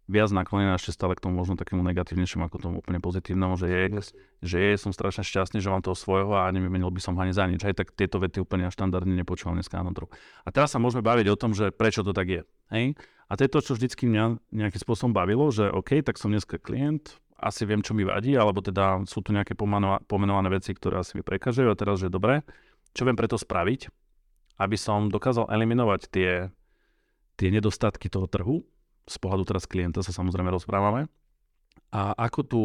viac naklonená ešte stále k tomu možno takému negatívnejšiemu ako tomu úplne pozitívnemu, že je, yes. že je, som strašne šťastný, že mám toho svojho a nevymenil by som ho ani za nič. Aj tak tieto vety úplne štandardne nepočúvam dneska na trhu. A teraz sa môžeme baviť o tom, že prečo to tak je. Hej? A to je to, čo vždycky mňa nejakým spôsobom bavilo, že OK, tak som dneska klient, asi viem, čo mi vadí, alebo teda sú tu nejaké pomenované veci, ktoré asi mi prekážajú a teraz, že dobre, čo viem preto spraviť, aby som dokázal eliminovať tie, tie nedostatky toho trhu, z pohľadu teraz klienta sa samozrejme rozprávame. A ako, tu,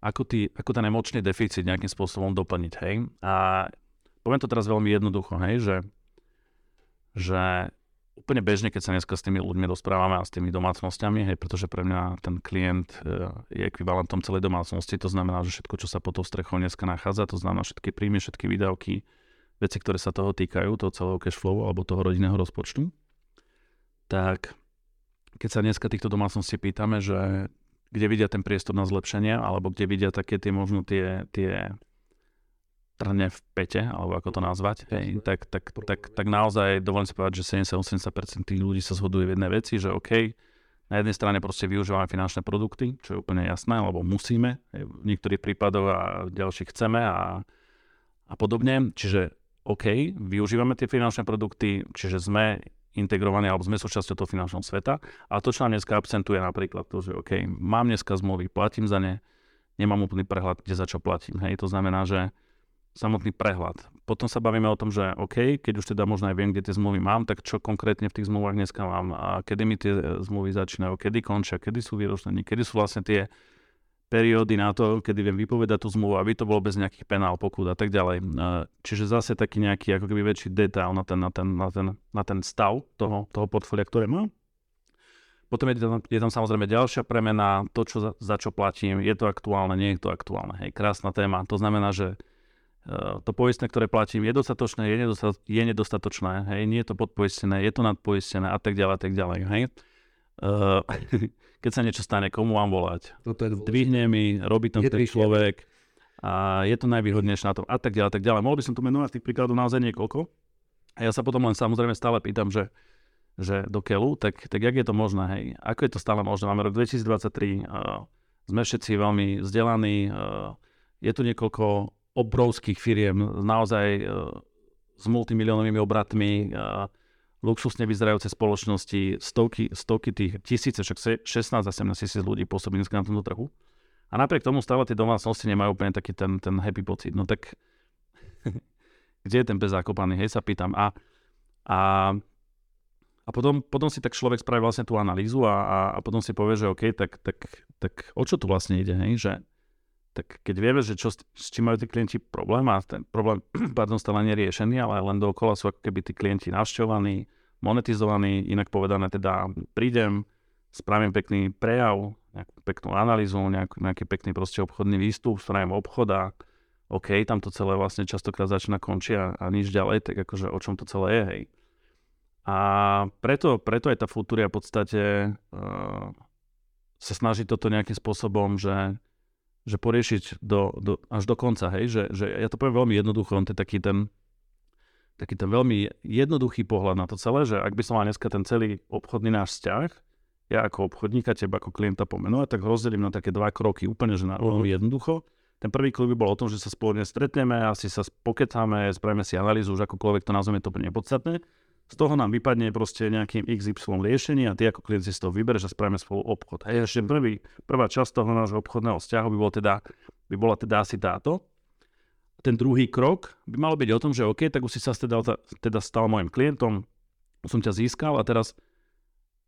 ako, tý, ako ten emočný deficit nejakým spôsobom doplniť, hej. A poviem to teraz veľmi jednoducho, hej, že, že úplne bežne, keď sa dneska s tými ľuďmi rozprávame a s tými domácnosťami, hej, pretože pre mňa ten klient e, je ekvivalentom celej domácnosti, to znamená, že všetko, čo sa pod tou strechou dneska nachádza, to znamená všetky príjmy, všetky výdavky, veci, ktoré sa toho týkajú, toho celého cash flow alebo toho rodinného rozpočtu, tak keď sa dneska týchto domácností pýtame, že kde vidia ten priestor na zlepšenie, alebo kde vidia také tie možno tie, tie trne v pete, alebo ako to nazvať, hej, tak, tak, tak, tak naozaj dovolím si povedať, že 70-80% tých ľudí sa zhoduje v jednej veci, že OK, na jednej strane proste využívame finančné produkty, čo je úplne jasné, alebo musíme, hej, v niektorých prípadoch a v ďalších chceme a, a podobne. Čiže OK, využívame tie finančné produkty, čiže sme integrovaní alebo sme súčasťou toho finančného sveta. A to, čo nám dneska absentuje napríklad to, že OK, mám dneska zmluvy, platím za ne, nemám úplný prehľad, kde za čo platím. Hej, to znamená, že samotný prehľad. Potom sa bavíme o tom, že OK, keď už teda možno aj viem, kde tie zmluvy mám, tak čo konkrétne v tých zmluvách dneska mám a kedy mi tie zmluvy začínajú, kedy končia, kedy sú výročné, kedy sú vlastne tie periódy na to, kedy viem vypovedať tú zmluvu, aby to bolo bez nejakých penál, pokút a tak ďalej. Čiže zase taký nejaký ako keby väčší detail na ten, na ten, na ten, na ten stav toho, toho portfólia, ktoré mám. Potom je tam, je tam samozrejme ďalšia premena, to, čo za, za čo platím, je to aktuálne, nie je to aktuálne. Hej, krásna téma. To znamená, že to poistné, ktoré platím, je dostatočné, je, nedostat, je nedostatočné, hej, nie je to podpoistené, je to nadpoistené a tak ďalej, a tak ďalej. Hej. Uh, <laughs> keď sa niečo stane, komu mám volať? Toto je Dvihne mi, robí tam ten človek a je to najvýhodnejšie na tom a tak ďalej, tak ďalej. Mohol by som tu menovať tých príkladov naozaj niekoľko. A ja sa potom len samozrejme stále pýtam, že, že do keľu, tak, tak jak je to možné, hej? Ako je to stále možné? Máme rok 2023, uh, sme všetci veľmi vzdelaní, uh, je tu niekoľko obrovských firiem, naozaj uh, s multimilionovými obratmi, uh, luxusne vyzerajúce spoločnosti, stovky, stovky tých tisíce, však 16 a 17 tisíc ľudí pôsobí na tomto trhu. A napriek tomu stále tie domácnosti nemajú úplne taký ten, ten happy pocit. No tak <laughs> kde je ten bezákopaný, hej, sa pýtam. A, a, a potom, potom si tak človek spraví vlastne tú analýzu a, a, a potom si povie, že OK, tak, tak, tak o čo tu vlastne ide, hej, že tak keď vieme, že čo, s čím majú tí klienti problém a ten problém <clears throat> pardon, stále neriešený, ale len dookola sú ako keby tí klienti navštevovaní, monetizovaní, inak povedané teda prídem, spravím pekný prejav, nejakú peknú analýzu, nejak, nejaký pekný proste obchodný výstup, spravím obchod a OK, tam to celé vlastne častokrát začína končiť a, nič ďalej, tak akože o čom to celé je, hej. A preto, preto aj tá Futuria v podstate uh, sa snaží toto nejakým spôsobom, že že poriešiť do, do, až do konca, hej, že, že ja to poviem veľmi jednoducho, on to je taký ten, taký ten veľmi jednoduchý pohľad na to celé, že ak by som mal dneska ten celý obchodný náš vzťah, ja ako obchodníka, teba ako klienta pomenovať, tak rozdelím na také dva kroky úplne, že na veľmi jednoducho. Ten prvý krok by bol o tom, že sa spoločne stretneme, asi sa pokecáme, spravíme si analýzu, už akokoľvek to nazveme, to nepodstatné z toho nám vypadne proste nejakým XY riešenie a ty ako klient si z toho vybereš a spravíme spolu obchod. Hej, ešte prvý, prvá časť toho nášho obchodného vzťahu by, bol teda, by bola teda asi táto. Ten druhý krok by mal byť o tom, že OK, tak už si sa teda, teda stal môjim klientom, som ťa získal a teraz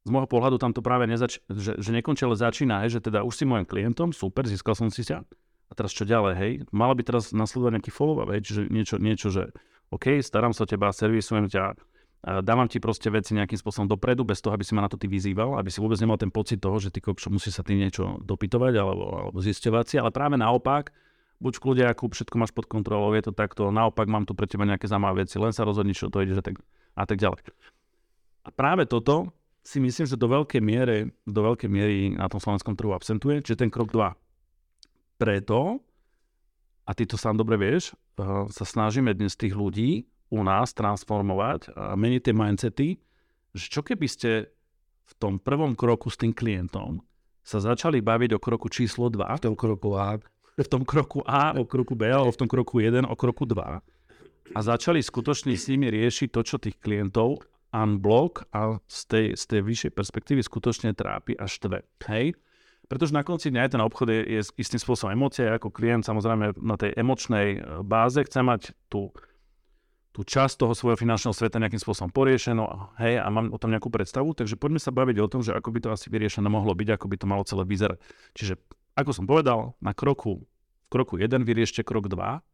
z môjho pohľadu tam to práve nezač- že, že nekončí, ale začína, hej, že teda už si môjim klientom, super, získal som si ťa. A teraz čo ďalej, hej? Malo by teraz nasledovať nejaký follow-up, hej? čiže niečo, niečo, že OK, starám sa o teba, servisujem ťa, dávam ti proste veci nejakým spôsobom dopredu, bez toho, aby si ma na to ty vyzýval, aby si vôbec nemal ten pocit toho, že ty kokšo musí sa ty niečo dopytovať alebo, alebo zisťovať si, ale práve naopak, buď kľudia, ako všetko máš pod kontrolou, je to takto, naopak mám tu pre teba nejaké zaujímavé veci, len sa rozhodni, čo to ide a tak, a tak ďalej. A práve toto si myslím, že do veľkej miery, do veľkej miery na tom slovenskom trhu absentuje, čiže ten krok 2. Preto a ty to sám dobre vieš, uh, sa snažíme dnes tých ľudí u nás transformovať a meniť tie mindsety, že čo keby ste v tom prvom kroku s tým klientom sa začali baviť o kroku číslo 2. V tom kroku A. V tom kroku A, o kroku B, alebo v tom kroku 1, o kroku 2. A začali skutočne s nimi riešiť to, čo tých klientov unblock a z tej, z tej vyššej perspektívy skutočne trápi a štve. Hej? Pretože na konci dňa aj ten obchod je, je istým spôsobom emócia. Ako klient samozrejme na tej emočnej e, báze chce mať tú, tú časť toho svojho finančného sveta nejakým spôsobom poriešenú, hej, a mám o tom nejakú predstavu, takže poďme sa baviť o tom, že ako by to asi vyriešené mohlo byť, ako by to malo celé vyzerať. Čiže, ako som povedal, na kroku, v kroku 1 vyriešte krok 2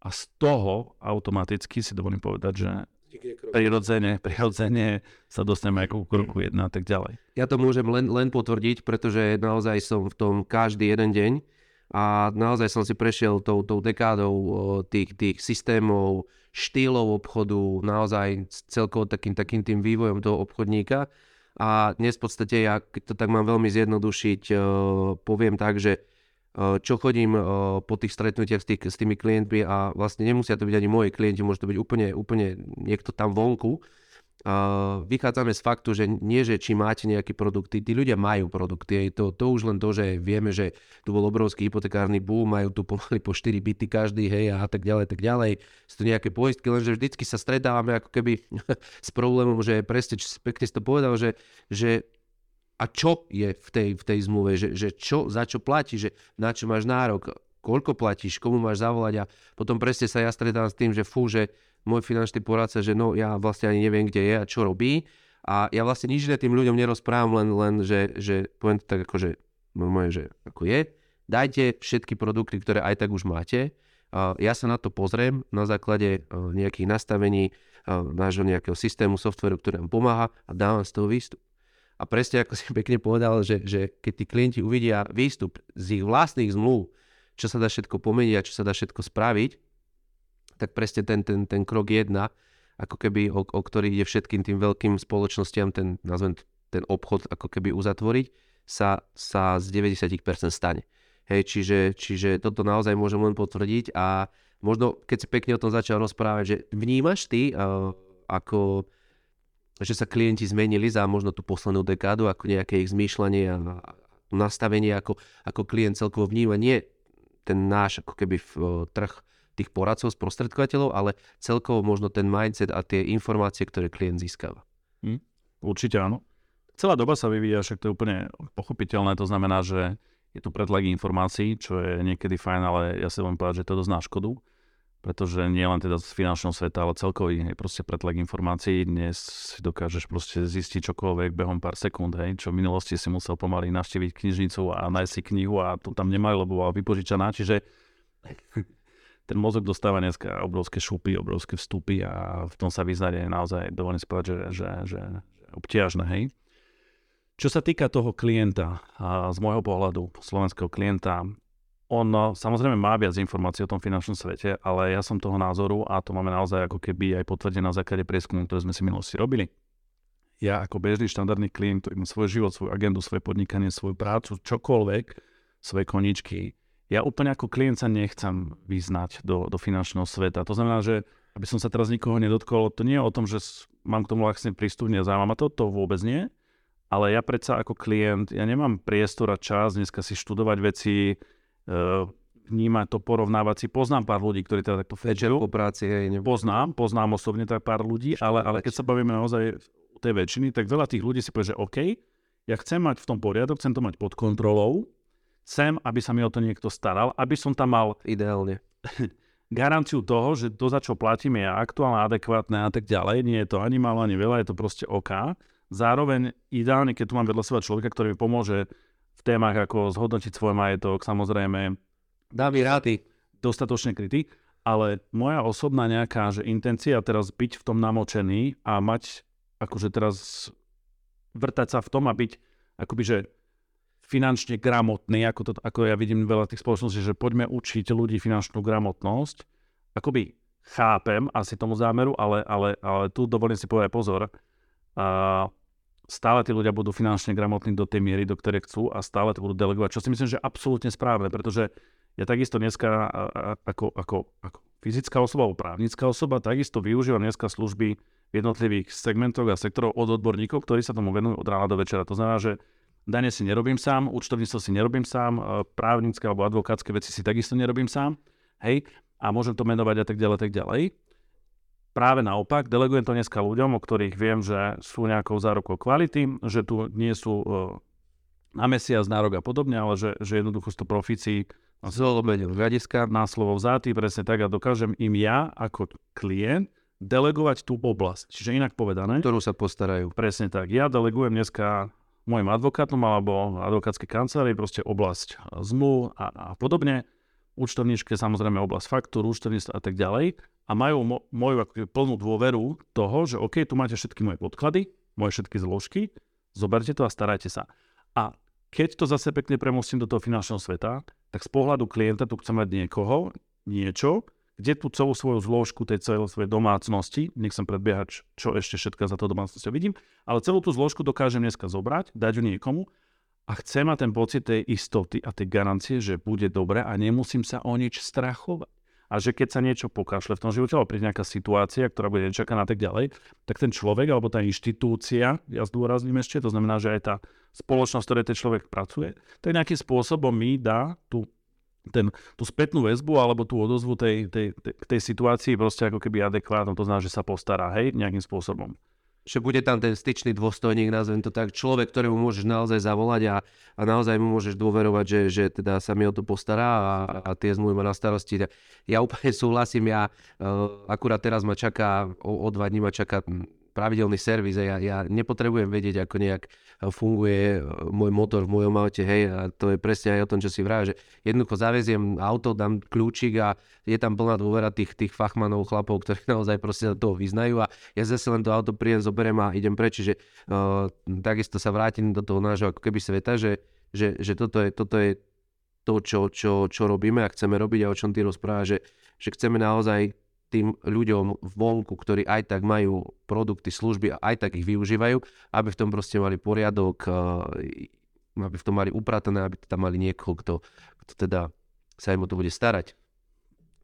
a z toho automaticky si dovolím povedať, že prirodzene, prirodzene sa dostaneme ako k kroku 1 a tak ďalej. Ja to môžem len, len potvrdiť, pretože naozaj som v tom každý jeden deň a naozaj som si prešiel tou, tou dekádou tých, tých systémov, štýlov obchodu, naozaj celkovo takým, takým tým vývojom toho obchodníka. A dnes v podstate, ja to tak mám veľmi zjednodušiť, poviem tak, že čo chodím po tých stretnutiach s, tých, s tými klientmi a vlastne nemusia to byť ani moji klienti, môže to byť úplne, úplne niekto tam vonku, vychádzame z faktu, že nie, že či máte nejaké produkty, tí ľudia majú produkty. To, to už len to, že vieme, že tu bol obrovský hypotekárny boom, majú tu pomaly po 4 byty každý, hej, a tak ďalej, tak ďalej. Sú tu nejaké poistky, lenže vždycky sa stretávame ako keby <laughs> s problémom, že presne, pekne si to povedal, že, že a čo je v tej, v tej zmluve, že, že čo, za čo platí, že na čo máš nárok, koľko platíš, komu máš zavolať a potom presne sa ja stretávam s tým, že fú, že môj finančný poradca, že no ja vlastne ani neviem, kde je a čo robí. A ja vlastne nič tým ľuďom nerozprávam, len, len že, že poviem to tak ako, že, môj, že ako je. Dajte všetky produkty, ktoré aj tak už máte. Ja sa na to pozriem na základe nejakých nastavení nášho nejakého systému, softveru, ktorý nám pomáha a dávam z toho výstup. A presne ako si pekne povedal, že, že keď tí klienti uvidia výstup z ich vlastných zmluv, čo sa dá všetko pomeniť a čo sa dá všetko spraviť, tak presne ten, ten, ten krok jedna, ako keby, o, o ktorý ide všetkým tým veľkým spoločnostiam, ten, nazvem ten obchod ako keby uzatvoriť, sa, sa z 90% stane. Hej, čiže, čiže toto naozaj môžem len potvrdiť a možno keď si pekne o tom začal rozprávať, že vnímaš ty uh, ako že sa klienti zmenili za možno tú poslednú dekádu, ako nejaké ich zmýšľanie a nastavenie, ako, ako klient celkovo vníma. Nie ten náš ako keby uh, trh tých poradcov, sprostredkovateľov, ale celkovo možno ten mindset a tie informácie, ktoré klient získava. Hm, určite áno. Celá doba sa vyvíja, však to je úplne pochopiteľné, to znamená, že je tu pretlak informácií, čo je niekedy fajn, ale ja si len povedať, že to dosť na škodu, pretože nie len teda z finančného sveta, ale celkový je proste pretlak informácií. Dnes si dokážeš proste zistiť čokoľvek behom pár sekúnd, hej, čo v minulosti si musel pomaly navštíviť knižnicu a nájsť si knihu a tu tam nemali, lebo bola vypožičaná, čiže <laughs> ten mozog dostáva dneska obrovské šupy, obrovské vstupy a v tom sa vyznať je naozaj, dovolím si povedať, že, že, že, obťažné, hej. Čo sa týka toho klienta, z môjho pohľadu, slovenského klienta, on no, samozrejme má viac informácií o tom finančnom svete, ale ja som toho názoru a to máme naozaj ako keby aj potvrdené na základe prieskumu, ktoré sme si minulosti robili. Ja ako bežný štandardný klient, ktorý má svoj život, svoju agendu, svoje podnikanie, svoju prácu, čokoľvek, svoje koničky, ja úplne ako klient sa nechcem vyznať do, do finančného sveta. To znamená, že aby som sa teraz nikoho nedotkol, to nie je o tom, že mám k tomu vlastne prístup, nezaujíma ma to, to vôbec nie. Ale ja predsa ako klient, ja nemám priestor a čas dneska si študovať veci, uh, vnímať to, porovnávať si. Poznám pár ľudí, ktorí teda takto fečeru. po práci, hej, nebo... Poznám, poznám osobne tak pár ľudí, ale, ale keď sa bavíme naozaj tej väčšiny, tak veľa tých ľudí si povie, že OK, ja chcem mať v tom poriadok, chcem to mať pod kontrolou, Chcem, aby sa mi o to niekto staral, aby som tam mal ideálne <laughs> garanciu toho, že to, za čo platím, je aktuálne, adekvátne a tak ďalej. Nie je to ani malo, ani veľa, je to proste OK. Zároveň ideálne, keď tu mám vedľa seba človeka, ktorý mi pomôže v témach ako zhodnotiť svoj majetok, samozrejme. Dámy rády. Dostatočne krytý. Ale moja osobná nejaká že intencia teraz byť v tom namočený a mať akože teraz vrtať sa v tom a byť akoby, že finančne gramotný, ako, to, ako ja vidím veľa tých spoločností, že poďme učiť ľudí finančnú gramotnosť. Akoby chápem asi tomu zámeru, ale, ale, ale tu dovolím si povedať pozor. A stále tí ľudia budú finančne gramotní do tej miery, do ktorej chcú a stále to budú delegovať, čo si myslím, že je absolútne správne, pretože Ja takisto dneska ako, ako, ako fyzická osoba alebo právnická osoba takisto využívam dneska služby v jednotlivých segmentoch a sektorov od odborníkov, ktorí sa tomu venujú od rána do večera. To znamená, že dane si nerobím sám, účtovníctvo si nerobím sám, e, právnické alebo advokátske veci si takisto nerobím sám, hej, a môžem to menovať a tak ďalej, tak ďalej. Práve naopak, delegujem to dneska ľuďom, o ktorých viem, že sú nejakou zárukou kvality, že tu nie sú uh, na mesiac, nárok a podobne, ale že, že jednoducho sú to profíci z hľadiska na slovo vzátý, presne tak a dokážem im ja ako klient delegovať tú oblasť. Čiže inak povedané. Ktorú sa postarajú. Presne tak. Ja delegujem dneska môjim advokátom alebo advokátskej kancelárii proste oblasť zmluv a, a podobne. Účtovníčke samozrejme oblasť faktúr, účtovníctva a tak ďalej. A majú mo- moju ako plnú dôveru toho, že OK, tu máte všetky moje podklady, moje všetky zložky, zoberte to a starajte sa. A keď to zase pekne premostím do toho finančného sveta, tak z pohľadu klienta tu chcem mať niekoho, niečo, kde tú celú svoju zložku tej celej svojej domácnosti, nechcem predbiehať, čo ešte všetko za to domácnosťou vidím, ale celú tú zložku dokážem dneska zobrať, dať ju niekomu a chcem mať ten pocit tej istoty a tej garancie, že bude dobre a nemusím sa o nič strachovať. A že keď sa niečo pokašle v tom živote, alebo príde nejaká situácia, ktorá bude nečakaná a tak ďalej, tak ten človek alebo tá inštitúcia, ja zdôrazním ešte, to znamená, že aj tá spoločnosť, v ktorej ten človek pracuje, tak nejakým spôsobom mi dá tú ten, tú spätnú väzbu alebo tú odozvu tej, tej, tej, tej situácii proste ako keby adekvátno, to znamená, že sa postará, hej, nejakým spôsobom. Že bude tam ten styčný dôstojník, nazvem to tak, človek, ktorému môžeš naozaj zavolať a, a naozaj mu môžeš dôverovať, že, že teda sa mi o to postará a, a tie zmluvy má na starosti. Ja úplne súhlasím, ja uh, akurát teraz ma čaká, o, o dva dní ma čaká pravidelný servis a ja, ja nepotrebujem vedieť, ako nejak e, funguje e, môj motor v mojom aute, hej, a to je presne aj o tom, čo si vraví, že jednoducho zaveziem auto, dám kľúčik a je tam plná dôvera tých, tých fachmanov, chlapov, ktorí <laughs> naozaj proste toho vyznajú a ja zase len to auto príjem, zoberiem a idem preč, čiže uh, takisto sa vrátim do toho nášho ako keby sveta, že, že, že toto, je, toto je to, čo, čo, čo robíme a chceme robiť a o čom ty rozpráva, že, že chceme naozaj tým ľuďom vonku, ktorí aj tak majú produkty, služby a aj tak ich využívajú, aby v tom proste mali poriadok, eh, aby v tom mali upratané, aby tam mali niekoho, kto, kto teda sa im o to bude starať.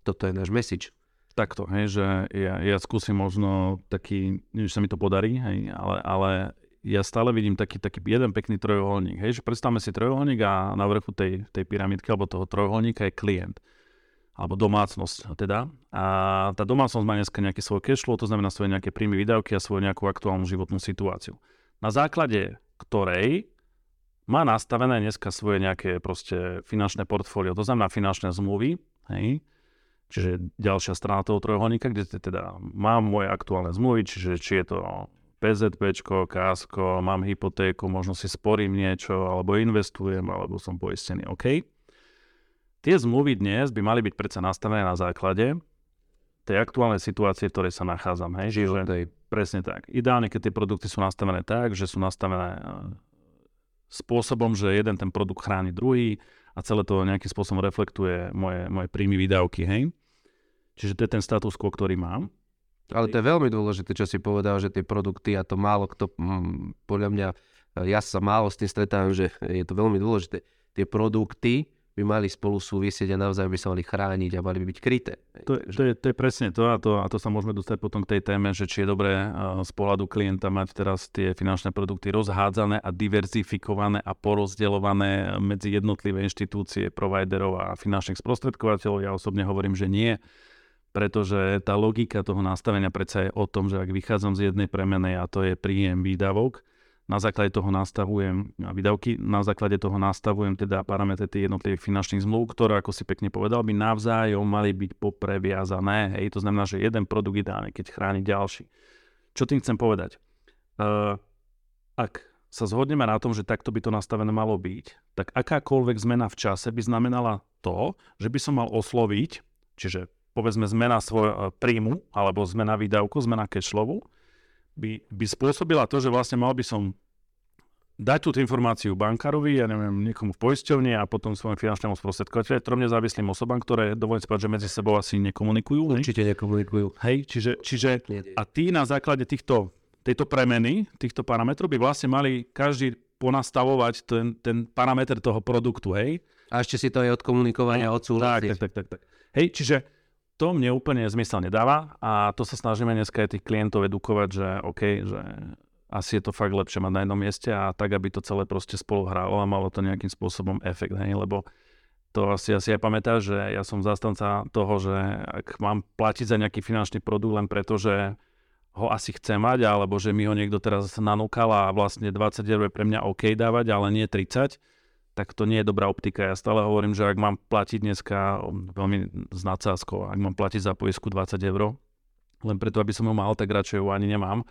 Toto je náš message. Takto, hej, že ja, ja skúsim možno taký, že sa mi to podarí, hej, ale, ale ja stále vidím taký, taký jeden pekný trojuholník. Hej, že predstavme si trojuholník a na vrchu tej, tej pyramidky alebo toho trojuholníka je klient alebo domácnosť teda. A tá domácnosť má dneska nejaké svoje cashflow, to znamená svoje nejaké príjmy, výdavky a svoju nejakú aktuálnu životnú situáciu. Na základe ktorej má nastavené dneska svoje nejaké proste finančné portfólio, to znamená finančné zmluvy, hej, čiže ďalšia strana toho trojuholníka, kde teda mám moje aktuálne zmluvy, čiže či je to PZP, KASKO, mám hypotéku, možno si sporím niečo, alebo investujem, alebo som poistený, OK. Tie zmluvy dnes by mali byť predsa nastavené na základe tej aktuálnej situácie, v ktorej sa nachádzam. Hej? Čiže tej, presne tak. Ideálne, keď tie produkty sú nastavené tak, že sú nastavené e, spôsobom, že jeden ten produkt chráni druhý a celé to nejakým spôsobom reflektuje moje, moje príjmy, výdavky. Hej? Čiže to je ten status quo, ktorý mám. Ale to je veľmi dôležité, čo si povedal, že tie produkty, a to málo kto, mm, podľa mňa, ja sa málo s tým stretávam, že je to veľmi dôležité. Tie produkty by mali spolu súvisieť a navzájom by sa mali chrániť a mali by byť kryté. To, to, je, to je presne to a, to a to sa môžeme dostať potom k tej téme, že či je dobré z pohľadu klienta mať teraz tie finančné produkty rozhádzané a diverzifikované a porozdeľované medzi jednotlivé inštitúcie, providerov a finančných sprostredkovateľov. Ja osobne hovorím, že nie pretože tá logika toho nastavenia predsa je o tom, že ak vychádzam z jednej premenej a to je príjem výdavok, na základe toho nastavujem výdavky, na základe toho nastavujem teda parametre tých jednotlivých finančných zmluv, ktoré, ako si pekne povedal, by navzájom mali byť popreviazané. Hej, to znamená, že jeden produkt ideálne, keď chráni ďalší. Čo tým chcem povedať? Uh, ak sa zhodneme na tom, že takto by to nastavené malo byť, tak akákoľvek zmena v čase by znamenala to, že by som mal osloviť, čiže povedzme zmena svojho príjmu alebo zmena výdavku, zmena cashflowu, by, by spôsobila to, že vlastne mal by som dať túto informáciu bankárovi, ja neviem, niekomu v poisťovni a potom svojom finančnému sprostredkovateľu, trom nezávislým osobám, ktoré dovolím spať, že medzi sebou asi nekomunikujú. Určite hej? nekomunikujú. Hej, čiže, čiže a tí na základe týchto, tejto premeny, týchto parametrov by vlastne mali každý ponastavovať ten, ten parameter toho produktu, hej. A ešte si to aj od komunikovania tak, odsúhlasiť. tak, tak, tak, tak. Hej, čiže to mne úplne zmysel nedáva a to sa snažíme dneska aj tých klientov edukovať, že OK, že asi je to fakt lepšie mať na jednom mieste a tak, aby to celé proste spolu hrálo a malo to nejakým spôsobom efekt, hej, lebo to asi, asi aj pamätáš, že ja som zastanca toho, že ak mám platiť za nejaký finančný produkt len preto, že ho asi chce mať, alebo že mi ho niekto teraz nanúkal a vlastne 20 eur je pre mňa OK dávať, ale nie 30, tak to nie je dobrá optika. Ja stále hovorím, že ak mám platiť dneska veľmi s nadsázkou, ak mám platiť za poisku 20 eur, len preto, aby som ho mal, tak radšej ju ani nemám.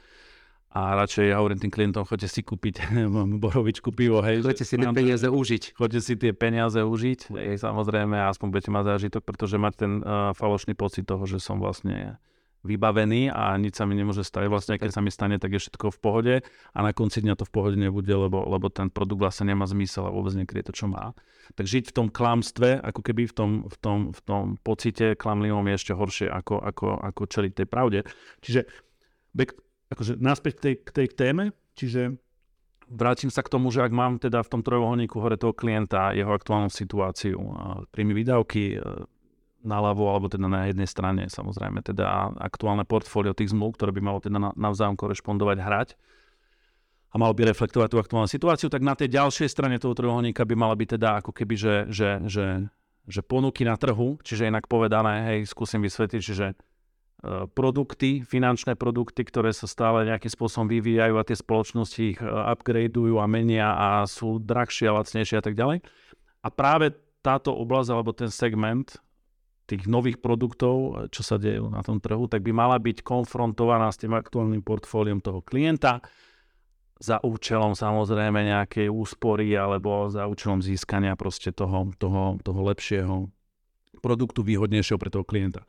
A radšej ja hovorím tým klientom, choďte si kúpiť <laughs> borovičku pivo, hej. Choďte si tie peniaze užiť. Choďte si tie peniaze užiť, hej, samozrejme, aspoň budete mať zážitok, pretože mať ten uh, falošný pocit toho, že som vlastne vybavený a nič sa mi nemôže stať. Vlastne keď sa mi stane, tak je všetko v pohode a na konci dňa to v pohode nebude, lebo, lebo ten produkt vlastne nemá zmysel a vôbec nekrie to, čo má. Tak žiť v tom klamstve, ako keby v tom, v tom, v tom pocite klamlivom je ešte horšie, ako, ako, ako čeliť tej pravde. Čiže back, akože naspäť k tej, k tej téme, čiže vrátim sa k tomu, že ak mám teda v tom trojuholníku hore toho klienta, jeho aktuálnu situáciu, príjmy výdavky, naľavo, alebo teda na jednej strane samozrejme teda aktuálne portfólio tých zmluv, ktoré by malo teda navzájom korešpondovať, hrať a malo by reflektovať tú aktuálnu situáciu, tak na tej ďalšej strane toho trojuholníka by mala byť teda ako keby, že, že, že, že ponuky na trhu, čiže inak povedané, hej, skúsim vysvetliť, čiže e, produkty, finančné produkty, ktoré sa stále nejakým spôsobom vyvíjajú a tie spoločnosti ich e, upgradeujú a menia a sú drahšie a lacnejšie a tak ďalej. A práve táto oblasť alebo ten segment tých nových produktov, čo sa dejú na tom trhu, tak by mala byť konfrontovaná s tým aktuálnym portfóliom toho klienta za účelom samozrejme nejakej úspory alebo za účelom získania proste toho, toho, toho lepšieho produktu, výhodnejšieho pre toho klienta.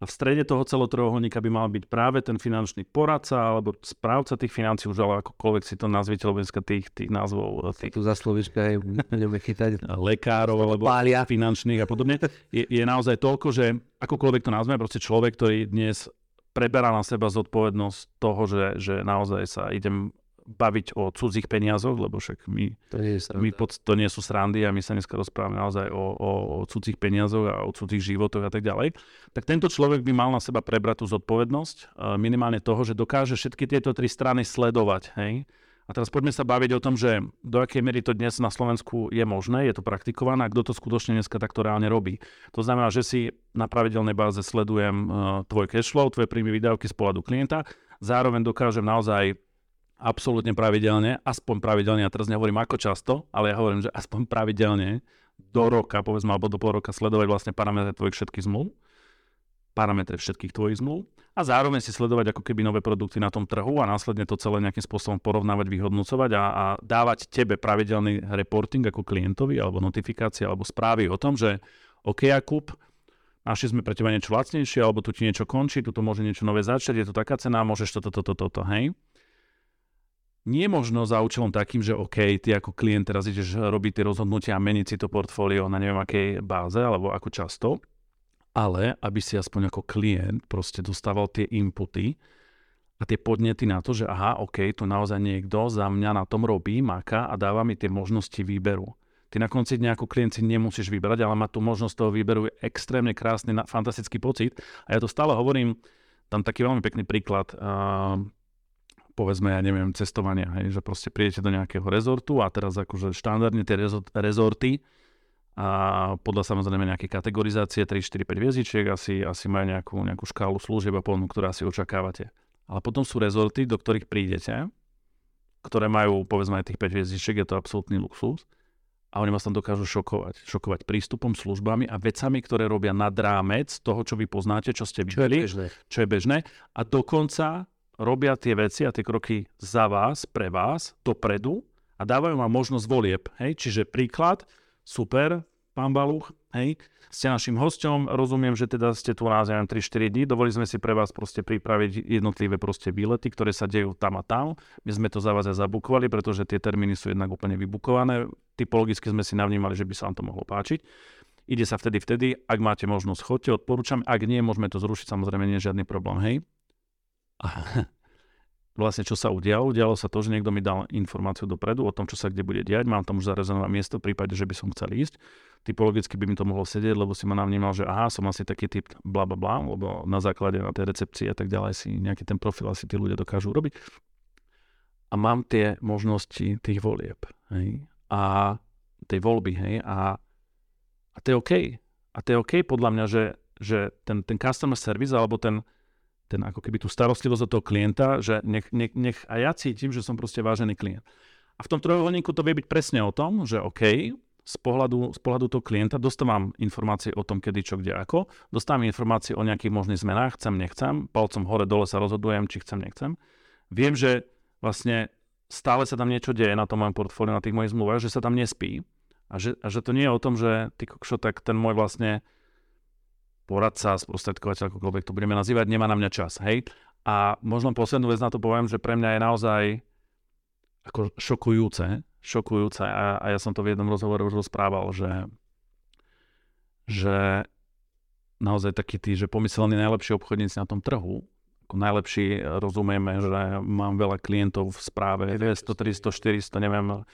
A v strede toho celotrojuholníka by mal byť práve ten finančný poradca alebo správca tých financí, už ale akokoľvek si to nazviete, lebo dneska tých, tých názvov... Eh, tých... Tu za slovička aj budeme chytať. <laughs> Lekárov alebo Pália. finančných a podobne. Je, je naozaj toľko, že akokoľvek to nazveme, proste človek, ktorý dnes preberá na seba zodpovednosť toho, že, že naozaj sa idem baviť o cudzích peniazoch, lebo však my, to nie, my pod, to nie sú srandy a my sa dneska rozprávame naozaj o, o, o cudzích peniazoch a o cudzích životoch a tak ďalej, tak tento človek by mal na seba prebrať tú zodpovednosť, e, minimálne toho, že dokáže všetky tieto tri strany sledovať. Hej? A teraz poďme sa baviť o tom, že do akej miery to dnes na Slovensku je možné, je to praktikované a kto to skutočne dneska takto reálne robí. To znamená, že si na pravidelnej báze sledujem uh, tvoj cashflow, tvoje príjmy výdavky z pohľadu klienta, zároveň dokážem naozaj absolútne pravidelne, aspoň pravidelne, ja teraz nehovorím ako často, ale ja hovorím, že aspoň pravidelne do roka, povedzme, alebo do pol roka sledovať vlastne parametre tvojich všetkých zmluv, parametre všetkých tvojich zmluv a zároveň si sledovať ako keby nové produkty na tom trhu a následne to celé nejakým spôsobom porovnávať, vyhodnocovať a, a dávať tebe pravidelný reporting ako klientovi alebo notifikácie alebo správy o tom, že OK, Jakub, našli sme pre teba niečo lacnejšie, alebo tu ti niečo končí, tu to môže niečo nové začať, je to taká cena, môžeš toto, toto, toto, to, hej nie možno za účelom takým, že OK, ty ako klient teraz ideš robiť tie rozhodnutia a meniť si to portfólio na neviem akej báze alebo ako často, ale aby si aspoň ako klient proste dostával tie inputy a tie podnety na to, že aha, OK, tu naozaj niekto za mňa na tom robí, maká a dáva mi tie možnosti výberu. Ty na konci dňa ako klient si nemusíš vybrať, ale má tu možnosť toho výberu je extrémne krásny, fantastický pocit. A ja to stále hovorím, tam taký veľmi pekný príklad. Uh, povedzme, ja neviem, cestovania, hej, že proste prídete do nejakého rezortu a teraz akože štandardne tie rezorty a podľa samozrejme nejaké kategorizácie 3, 4, 5 hviezdičiek asi, asi majú nejakú, nejakú škálu služieb a ponúk, ktorá si očakávate. Ale potom sú rezorty, do ktorých prídete, ktoré majú povedzme aj tých 5 hviezdičiek, je to absolútny luxus a oni vás tam dokážu šokovať. Šokovať prístupom, službami a vecami, ktoré robia nad rámec toho, čo vy poznáte, čo ste videli, čo je bežné. Čo je bežné. A dokonca robia tie veci a tie kroky za vás, pre vás, dopredu a dávajú vám možnosť volieb. Hej? Čiže príklad, super, pán Baluch, hej, ste našim hosťom, rozumiem, že teda ste tu nás, ja 3-4 dní, dovolili sme si pre vás proste pripraviť jednotlivé proste výlety, ktoré sa dejú tam a tam. My sme to za vás aj zabukovali, pretože tie termíny sú jednak úplne vybukované. Typologicky sme si navnímali, že by sa vám to mohlo páčiť. Ide sa vtedy, vtedy, ak máte možnosť, chodte, odporúčam, ak nie, môžeme to zrušiť, samozrejme nie je žiadny problém, hej. <laughs> Vlastne čo sa udialo? Udialo sa to, že niekto mi dal informáciu dopredu o tom, čo sa kde bude diať. Mám tam už zarezervované miesto v prípade, že by som chcel ísť. typologicky by mi to mohlo sedieť, lebo si ma navnímal, že aha, som asi taký typ bla bla bla, lebo na základe na tej recepcii a tak ďalej si nejaký ten profil asi tí ľudia dokážu robiť. A mám tie možnosti tých volieb, hej, a tej voľby, hej, a, a to je OK. A to je OK podľa mňa, že, že ten, ten customer service alebo ten, ten ako keby tú starostlivosť od toho klienta, že nech, nech, nech a ja cítim, že som proste vážený klient. A v tom trojuholníku to vie byť presne o tom, že OK, z pohľadu, z pohľadu toho klienta dostávam informácie o tom, kedy, čo, kde, ako. Dostávam informácie o nejakých možných zmenách, chcem, nechcem. Palcom hore, dole sa rozhodujem, či chcem, nechcem. Viem, že vlastne stále sa tam niečo deje na tom mojom portfóliu, na tých mojich zmluvách, že sa tam nespí. A že, a že to nie je o tom, že ty kokšo, tak ten môj vlastne poradca, sprostredkovateľ, akokoľvek to budeme nazývať, nemá na mňa čas, hej. A možno poslednú vec na to poviem, že pre mňa je naozaj ako šokujúce, šokujúce a, a ja som to v jednom rozhovore už rozprával, že, že naozaj takí tí, že pomyselní najlepší obchodníci na tom trhu, ako najlepší rozumieme, že mám veľa klientov v správe, 200, 300, 400, neviem,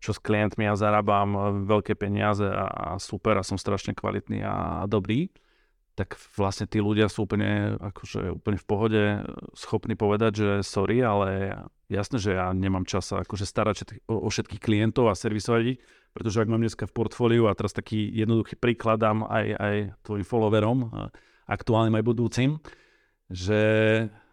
čo s klientmi ja zarábam veľké peniaze a, a super a som strašne kvalitný a, a dobrý tak vlastne tí ľudia sú úplne, akože úplne v pohode schopní povedať, že sorry, ale jasné, že ja nemám čas akože starať o, o všetkých klientov a servisovať ich, pretože ak mám dneska v portfóliu a teraz taký jednoduchý príklad dám aj, aj tvojim followerom, aktuálnym aj budúcim, že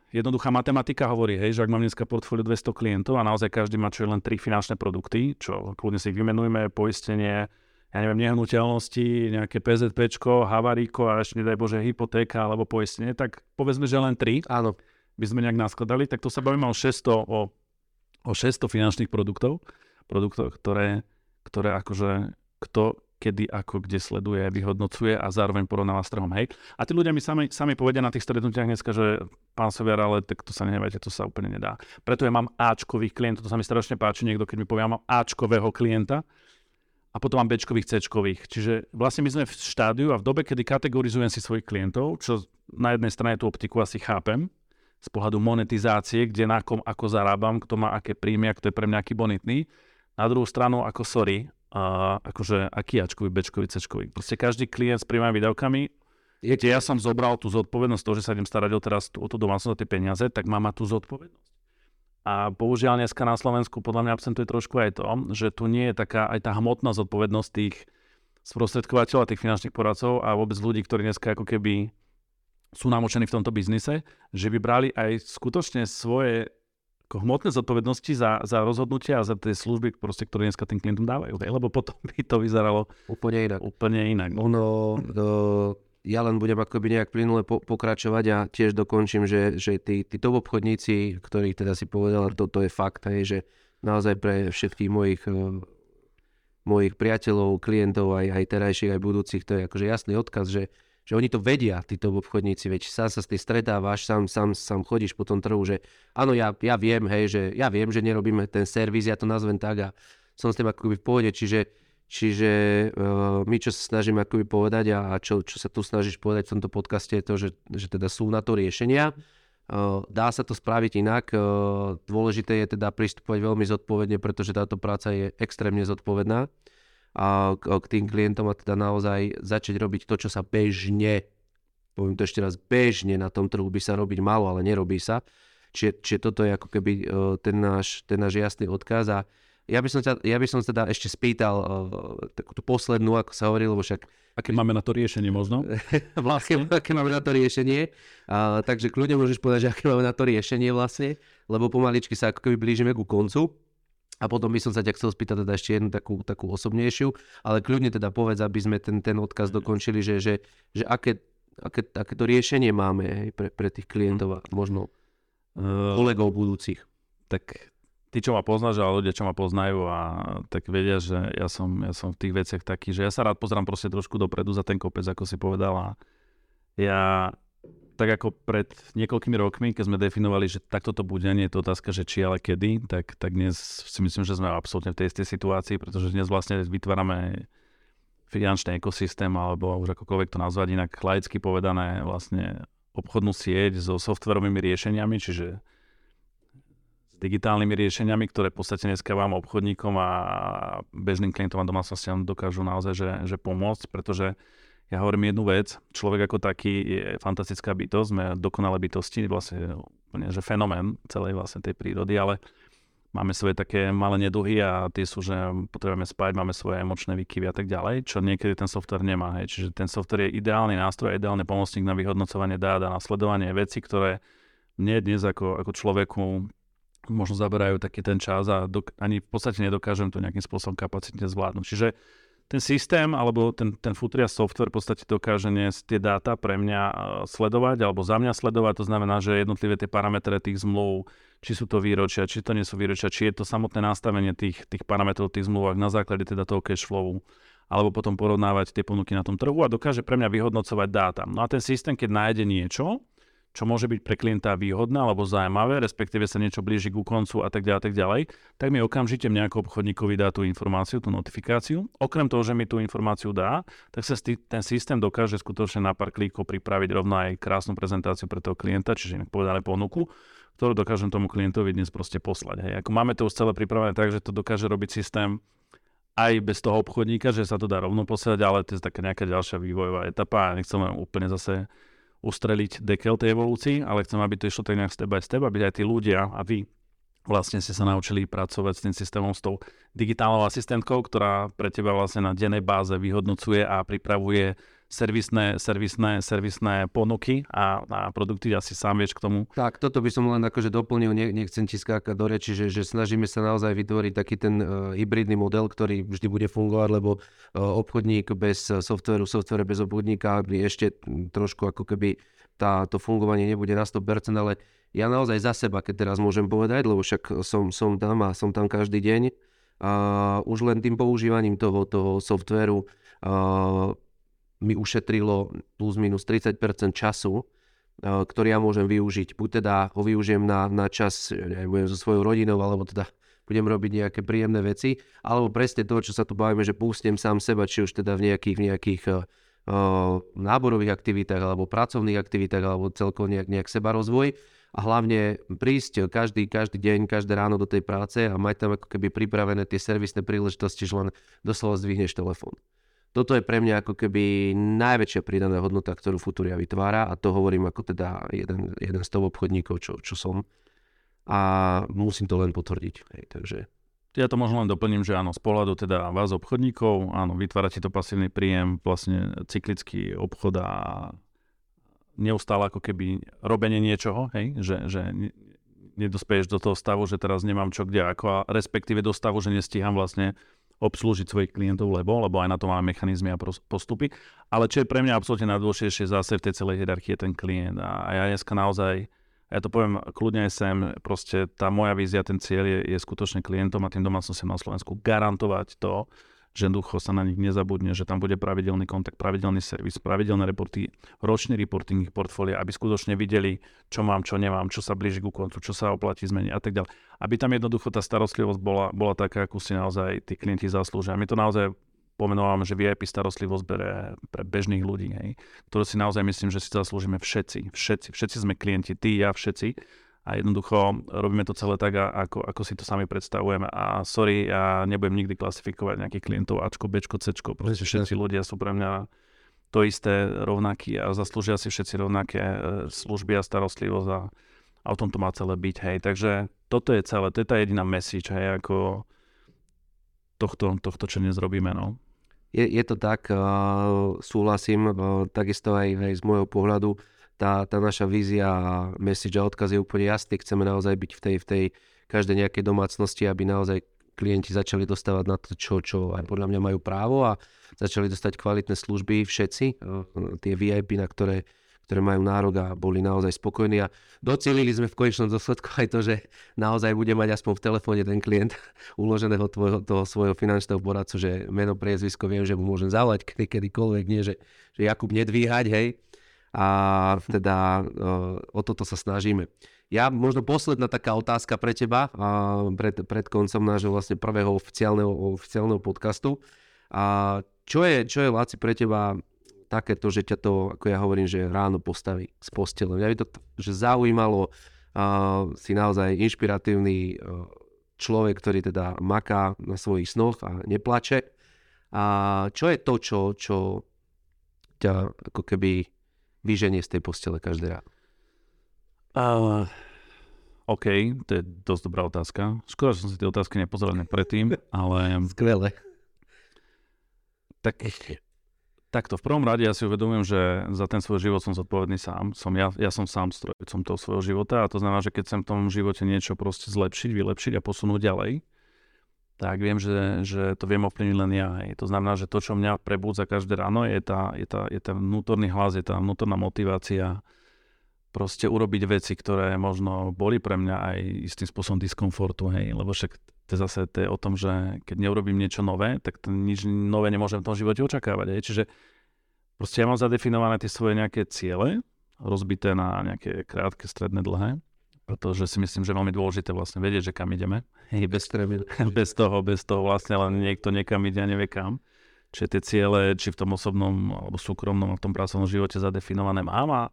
jednoduchá matematika hovorí, hej, že ak mám dneska portfólio 200 klientov a naozaj každý má čo len tri finančné produkty, čo kľudne si ich vymenujeme, poistenie, ja neviem, nehnuteľnosti, nejaké PZPčko, havaríko a ešte nedaj Bože hypotéka alebo poistenie, tak povedzme, že len tri. Áno. By sme nejak naskladali, tak to sa bavíme o 600, o, o 600 finančných produktov, produktov, ktoré, ktoré akože kto kedy, ako, kde sleduje, vyhodnocuje a zároveň porovnáva s trhom. Hej. A tí ľudia mi sami, sami povedia na tých stretnutiach dneska, že pán Soviar, ale tak to sa nehnevajte, to sa úplne nedá. Preto ja mám Ačkových klientov, to sa mi strašne páči, niekto keď mi povie, ja mám Ačkového klienta, a potom mám Bčkových, Cčkových. Čiže vlastne my sme v štádiu a v dobe, kedy kategorizujem si svojich klientov, čo na jednej strane tú optiku asi chápem, z pohľadu monetizácie, kde na kom ako zarábam, kto má aké príjmy, kto je pre mňa aký bonitný. Na druhú stranu, ako sorry, a akože aký Ačkový, Bčkový, Cčkový. Proste každý klient s príjmami výdavkami, kde ja som zobral tú zodpovednosť, to, že sa idem starať o teraz o tú domácnosť, o tie peniaze, tak mám tú zodpovednosť. A bohužiaľ dneska na Slovensku podľa mňa absentuje trošku aj to, že tu nie je taká aj tá hmotná zodpovednosť tých sprostredkovateľov a tých finančných poradcov a vôbec ľudí, ktorí dneska ako keby sú namočení v tomto biznise, že by brali aj skutočne svoje ako hmotné zodpovednosti za, za rozhodnutia a za tie služby, proste, ktoré dneska tým klientom dávajú. Lebo potom by to vyzeralo úplne inak. Úplne inak. Ono, do, ja len budem akoby nejak plynule po, pokračovať a tiež dokončím, že, že tí, tí obchodníci, ktorí teda si povedal, to, to je fakt, hej, že naozaj pre všetkých mojich, uh, mojich priateľov, klientov, aj, aj terajších, aj budúcich, to je akože jasný odkaz, že, že oni to vedia, tí top obchodníci, veď sám sa s tým stretávaš, sám, sám, sám chodíš po tom trhu, že áno, ja, ja viem, hej, že ja viem, že nerobíme ten servis, ja to nazvem tak a som s tým akoby v pohode, čiže Čiže uh, my, čo sa snažíme akoby povedať a, čo, čo sa tu snažíš povedať v tomto podcaste je to, že, že teda sú na to riešenia. Uh, dá sa to spraviť inak. Uh, dôležité je teda pristupovať veľmi zodpovedne, pretože táto práca je extrémne zodpovedná a k, k tým klientom a teda naozaj začať robiť to, čo sa bežne, poviem to ešte raz, bežne na tom trhu by sa robiť malo, ale nerobí sa. Čiže, čiže toto je ako keby ten, náš, ten náš jasný odkaz a ja by som, ťa, ja by som teda ešte spýtal uh, takú tú poslednú, ako sa hovorí, lebo však... Aké máme na to riešenie možno? <laughs> vlastne, aké máme na to riešenie. Uh, takže kľudne môžeš povedať, že aké máme na to riešenie vlastne, lebo pomaličky sa ako keby blížime ku koncu. A potom by som sa ťa chcel spýtať teda ešte jednu takú, takú osobnejšiu, ale kľudne teda povedz, aby sme ten, ten odkaz dokončili, že, že, že aké, aké, aké to riešenie máme hej, pre, pre tých klientov a možno uh, kolegov budúcich. Tak tí, čo ma poznáš, ale ľudia, čo ma poznajú a tak vedia, že ja som, ja som v tých veciach taký, že ja sa rád pozrám proste trošku dopredu za ten kopec, ako si povedal a ja tak ako pred niekoľkými rokmi, keď sme definovali, že takto to bude, nie je to otázka, že či, ale kedy, tak, tak dnes si myslím, že sme absolútne v tej istej situácii, pretože dnes vlastne vytvárame finančný ekosystém, alebo už akokoľvek to nazvať inak laicky povedané, vlastne obchodnú sieť so softverovými riešeniami, čiže digitálnymi riešeniami, ktoré v podstate dneska vám obchodníkom a bežným klientom a domácnostiam dokážu naozaj že, že pomôcť, pretože ja hovorím jednu vec, človek ako taký je fantastická bytosť, sme dokonalé bytosti, vlastne úplne, že fenomén celej vlastne tej prírody, ale máme svoje také malé neduhy a tie sú, že potrebujeme spať, máme svoje emočné výkyvy a tak ďalej, čo niekedy ten software nemá. Hej. Čiže ten software je ideálny nástroj, ideálny pomocník na vyhodnocovanie dát a na sledovanie veci, ktoré mne dnes ako, ako človeku možno zaberajú taký ten čas a dok- ani v podstate nedokážem to nejakým spôsobom kapacitne zvládnuť. Čiže ten systém alebo ten, ten Futria software v podstate dokáže tie dáta pre mňa e, sledovať alebo za mňa sledovať. To znamená, že jednotlivé tie parametre tých zmluv, či sú to výročia, či to nie sú výročia, či je to samotné nastavenie tých, tých parametrov tých zmluv na základe teda toho cash flowu alebo potom porovnávať tie ponuky na tom trhu a dokáže pre mňa vyhodnocovať dáta. No a ten systém, keď nájde niečo, čo môže byť pre klienta výhodné alebo zaujímavé, respektíve sa niečo blíži ku koncu a tak ďalej, tak ďalej, tak mi okamžite mne ako obchodníkovi dá tú informáciu, tú notifikáciu. Okrem toho, že mi tú informáciu dá, tak sa ten systém dokáže skutočne na pár klíkov pripraviť rovno aj krásnu prezentáciu pre toho klienta, čiže mi povedali ponuku, ktorú dokážem tomu klientovi dnes proste poslať. Hej. Ako máme to už celé pripravené tak, že to dokáže robiť systém aj bez toho obchodníka, že sa to dá rovno posielať, ale to je taká nejaká ďalšia vývojová etapa a nechcem úplne zase ustreliť dekel tej evolúcii, ale chcem, aby to išlo tak nejak step by step, aby aj tí ľudia a vy vlastne ste sa naučili pracovať s tým systémom, s tou digitálnou asistentkou, ktorá pre teba vlastne na dennej báze vyhodnocuje a pripravuje servisné, servisné, servisné ponuky a, a produkty, asi sám vieš k tomu. Tak, toto by som len akože doplnil, ne, nechcem ti skákať do reči, že, že snažíme sa naozaj vytvoriť taký ten uh, hybridný model, ktorý vždy bude fungovať, lebo uh, obchodník bez softveru, software bez obchodníka by ešte trošku ako keby tá, to fungovanie nebude na 100%, ale ja naozaj za seba, keď teraz môžem povedať, lebo však som, som tam a som tam každý deň, a už len tým používaním toho, toho softveru uh, mi ušetrilo plus minus 30% času, eh, ktorý ja môžem využiť. Buď teda ho využijem na, na čas, neviem, so svojou rodinou, alebo teda budem robiť nejaké príjemné veci, alebo presne to, čo sa tu bavíme, že pustím sám seba, či už teda v nejakých, v nejakých uh, náborových aktivitách, alebo pracovných aktivitách, alebo celkovo nejak, nejak seba rozvoj a hlavne prísť každý, každý deň, každé ráno do tej práce a mať tam ako keby pripravené tie servisné príležitosti, že len doslova zdvihneš telefón. Toto je pre mňa ako keby najväčšia pridaná hodnota, ktorú Futuria vytvára a to hovorím ako teda jeden, jeden z toho obchodníkov, čo, čo som. A musím to len potvrdiť. Hej, takže... Ja to možno len doplním, že áno, z pohľadu teda vás obchodníkov, áno, vytvárate to pasívny príjem, vlastne cyklický obchod a neustále ako keby robenie niečoho, hej, že, že nedospeješ do toho stavu, že teraz nemám čo kde ako a respektíve do stavu, že nestíham vlastne obslúžiť svojich klientov, lebo, lebo aj na to máme mechanizmy a postupy. Ale čo je pre mňa absolútne najdôležitejšie zase v tej celej hierarchii je ten klient. A ja dneska naozaj, ja to poviem kľudne aj sem, proste tá moja vízia, ten cieľ je, je skutočne klientom a tým domácnostiam na Slovensku garantovať to, že jednoducho sa na nich nezabudne, že tam bude pravidelný kontakt, pravidelný servis, pravidelné reporty, ročný reporting ich portfólia, aby skutočne videli, čo mám, čo nemám, čo sa blíži ku koncu, čo sa oplatí zmeniť a tak ďalej. Aby tam jednoducho tá starostlivosť bola, bola taká, akú si naozaj tí klienti zaslúžia. My to naozaj pomenúvam, že VIP starostlivosť bere pre bežných ľudí, hej, ktorú si naozaj myslím, že si zaslúžime všetci. Všetci, všetci sme klienti, ty, ja, všetci a jednoducho robíme to celé tak, ako, ako si to sami predstavujeme. A sorry, ja nebudem nikdy klasifikovať nejakých klientov Ačko, Bčko, Cčko. Proste všetci ľudia sú pre mňa to isté rovnakí a zaslúžia si všetci rovnaké e, služby a starostlivosť a, a o tom to má celé byť. Hej. Takže toto je celé, to je tá jediná message, hej, ako tohto, tohto čo dnes robíme. No. Je, je to tak, uh, súhlasím, uh, takisto aj, aj z môjho pohľadu tá, tá naša vízia a message a odkaz je úplne jasný. Chceme naozaj byť v tej, v tej každej nejakej domácnosti, aby naozaj klienti začali dostávať na to, čo, čo aj podľa mňa majú právo a začali dostať kvalitné služby všetci, eh, tie VIP, na ktoré, ktoré majú nárok a boli naozaj spokojní a docelili sme v konečnom dôsledku aj to, že naozaj bude mať aspoň v telefóne ten klient <laughs> uloženého tvojho, toho svojho finančného poradcu, že meno, priezvisko, viem, že mu môžem zavolať kedy, kedykoľvek, nie, že, že Jakub nedvíhať, hej, a teda o toto sa snažíme. Ja možno posledná taká otázka pre teba pred, pred koncom nášho vlastne prvého oficiálneho, oficiálneho podcastu. A čo je, čo je Laci pre teba takéto, že ťa to, ako ja hovorím, že ráno postaví z postele. Mňa by to že zaujímalo, uh, si naozaj inšpiratívny človek, ktorý teda maká na svojich snoch a neplače. A čo je to, čo, čo ťa ako keby vyženie z tej postele každý rád? Uh, OK, to je dosť dobrá otázka. Škoda, že som si tie otázky nepozeral predtým, <laughs> ale... Skvelé. Tak, takto, v prvom rade ja si uvedomujem, že za ten svoj život som zodpovedný sám. Som ja, ja som sám strojcom toho svojho života a to znamená, že keď chcem v tom živote niečo proste zlepšiť, vylepšiť a posunúť ďalej, tak viem, že, že to viem ovplyvniť len ja. Hej. To znamená, že to, čo mňa prebúdza každé ráno, je, tá, je, tá, je ten vnútorný hlas, je tá vnútorná motivácia, proste urobiť veci, ktoré možno boli pre mňa aj istým spôsobom diskomfortu, hej, lebo však to zase to je o tom, že keď neurobím niečo nové, tak to nič nové nemôžem v tom živote očakávať, hej, čiže proste ja mám zadefinované tie svoje nejaké ciele, rozbité na nejaké krátke, stredné, dlhé, pretože si myslím, že je veľmi dôležité vlastne vedieť, že kam ideme. Hej, bez, <laughs> bez toho, bez toho vlastne len niekto niekam ide a nevie kam. Čiže tie ciele, či v tom osobnom alebo súkromnom, v tom pracovnom živote zadefinované mám a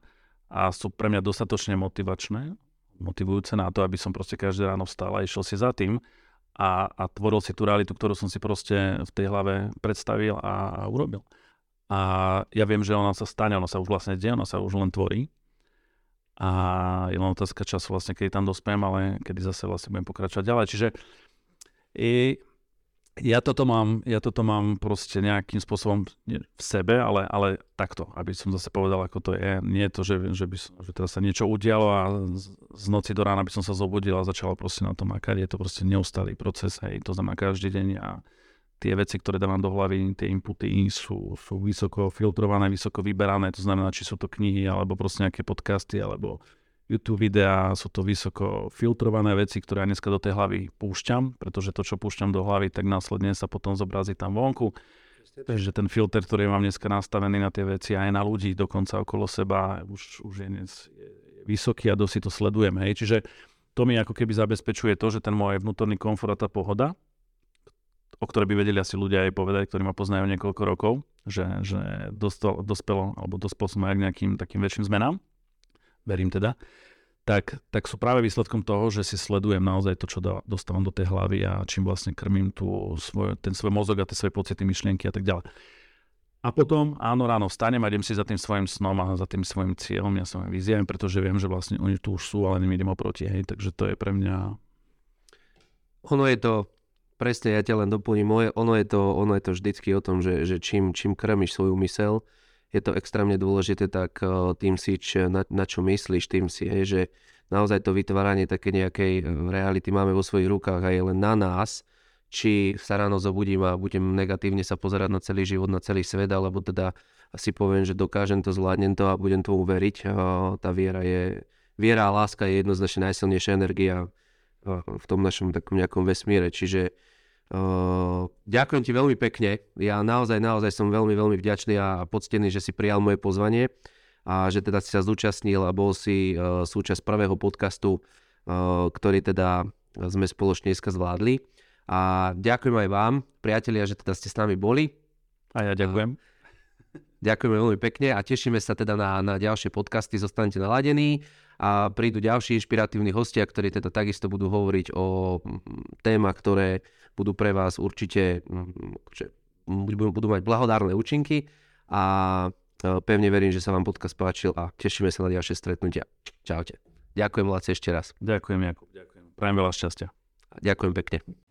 a sú pre mňa dostatočne motivačné, motivujúce na to, aby som proste každé ráno vstal a išiel si za tým a, a tvoril si tú realitu, ktorú som si proste v tej hlave predstavil a, a urobil. A ja viem, že ona sa stane, ona sa už vlastne deje, ona sa už len tvorí. A je len otázka času vlastne, kedy tam dospiem, ale kedy zase vlastne budem pokračovať ďalej. Čiže i ja toto mám, ja toto mám proste nejakým spôsobom v sebe, ale, ale takto, aby som zase povedal, ako to je. Nie je to, že, že, by som, že teraz sa niečo udialo a z, z noci do rána by som sa zobudil a začal proste na tom makať. Je to proste neustály proces, hej, to znamená každý deň a tie veci, ktoré dávam do hlavy, tie inputy sú, sú vysoko filtrované, vysoko vyberané, to znamená, či sú to knihy, alebo proste nejaké podcasty, alebo YouTube videá, sú to vysoko filtrované veci, ktoré ja dneska do tej hlavy púšťam, pretože to, čo púšťam do hlavy, tak následne sa potom zobrazí tam vonku. Takže ten filter, ktorý mám dneska nastavený na tie veci aj na ľudí dokonca okolo seba, už, už je, dnes, je vysoký a dosť si to sledujem. Hej. Čiže to mi ako keby zabezpečuje to, že ten môj vnútorný komfort a tá pohoda, o ktorej by vedeli asi ľudia aj povedať, ktorí ma poznajú niekoľko rokov, že, že dostal, dospelo, alebo dospel som aj k nejakým takým väčším zmenám, verím teda, tak, tak sú práve výsledkom toho, že si sledujem naozaj to, čo dostávam do tej hlavy a čím vlastne krmím tú svoj, ten svoj mozog a tie svoje pocity, myšlienky a tak ďalej. A potom, áno, ráno vstanem a idem si za tým svojim snom a za tým svojim cieľom, ja som vyzievam, pretože viem, že vlastne oni tu už sú, ale nimi idem oproti, hej, takže to je pre mňa... Ono je to, presne ja ťa len doplním, ono je to, ono je to vždycky o tom, že, že čím, čím krmíš svoju mysel, je to extrémne dôležité, tak eh, tým si, na, na čo myslíš, tým si, hej, že naozaj to vytváranie také nejakej eh, reality máme vo svojich rukách a je len na nás, či sa ráno zobudím a budem negatívne sa pozerať na celý život, na celý svet, alebo teda si poviem, že dokážem to, zvládnem to a budem to uveriť. Eh, tá viera je, viera a láska je jednoznačne najsilnejšia energia v tom našom takom nejakom vesmíre, čiže Uh, ďakujem ti veľmi pekne. Ja naozaj, naozaj som veľmi, veľmi vďačný a poctený, že si prijal moje pozvanie a že teda si sa zúčastnil a bol si uh, súčasť prvého podcastu, uh, ktorý teda sme spoločne dneska zvládli. A ďakujem aj vám, priatelia, že teda ste s nami boli. A ja ďakujem. Ďakujeme veľmi pekne a tešíme sa teda na, na ďalšie podcasty. Zostanete naladení a prídu ďalší inšpiratívni hostia, ktorí teda takisto budú hovoriť o témach, ktoré budú pre vás určite, mm, budú mať blahodárne účinky a e, pevne verím, že sa vám podcast páčil a tešíme sa na ďalšie stretnutia. Čaute. Ďakujem Laci ešte raz. Ďakujem Jakub, ďakujem. Prajem veľa šťastia. Ďakujem pekne.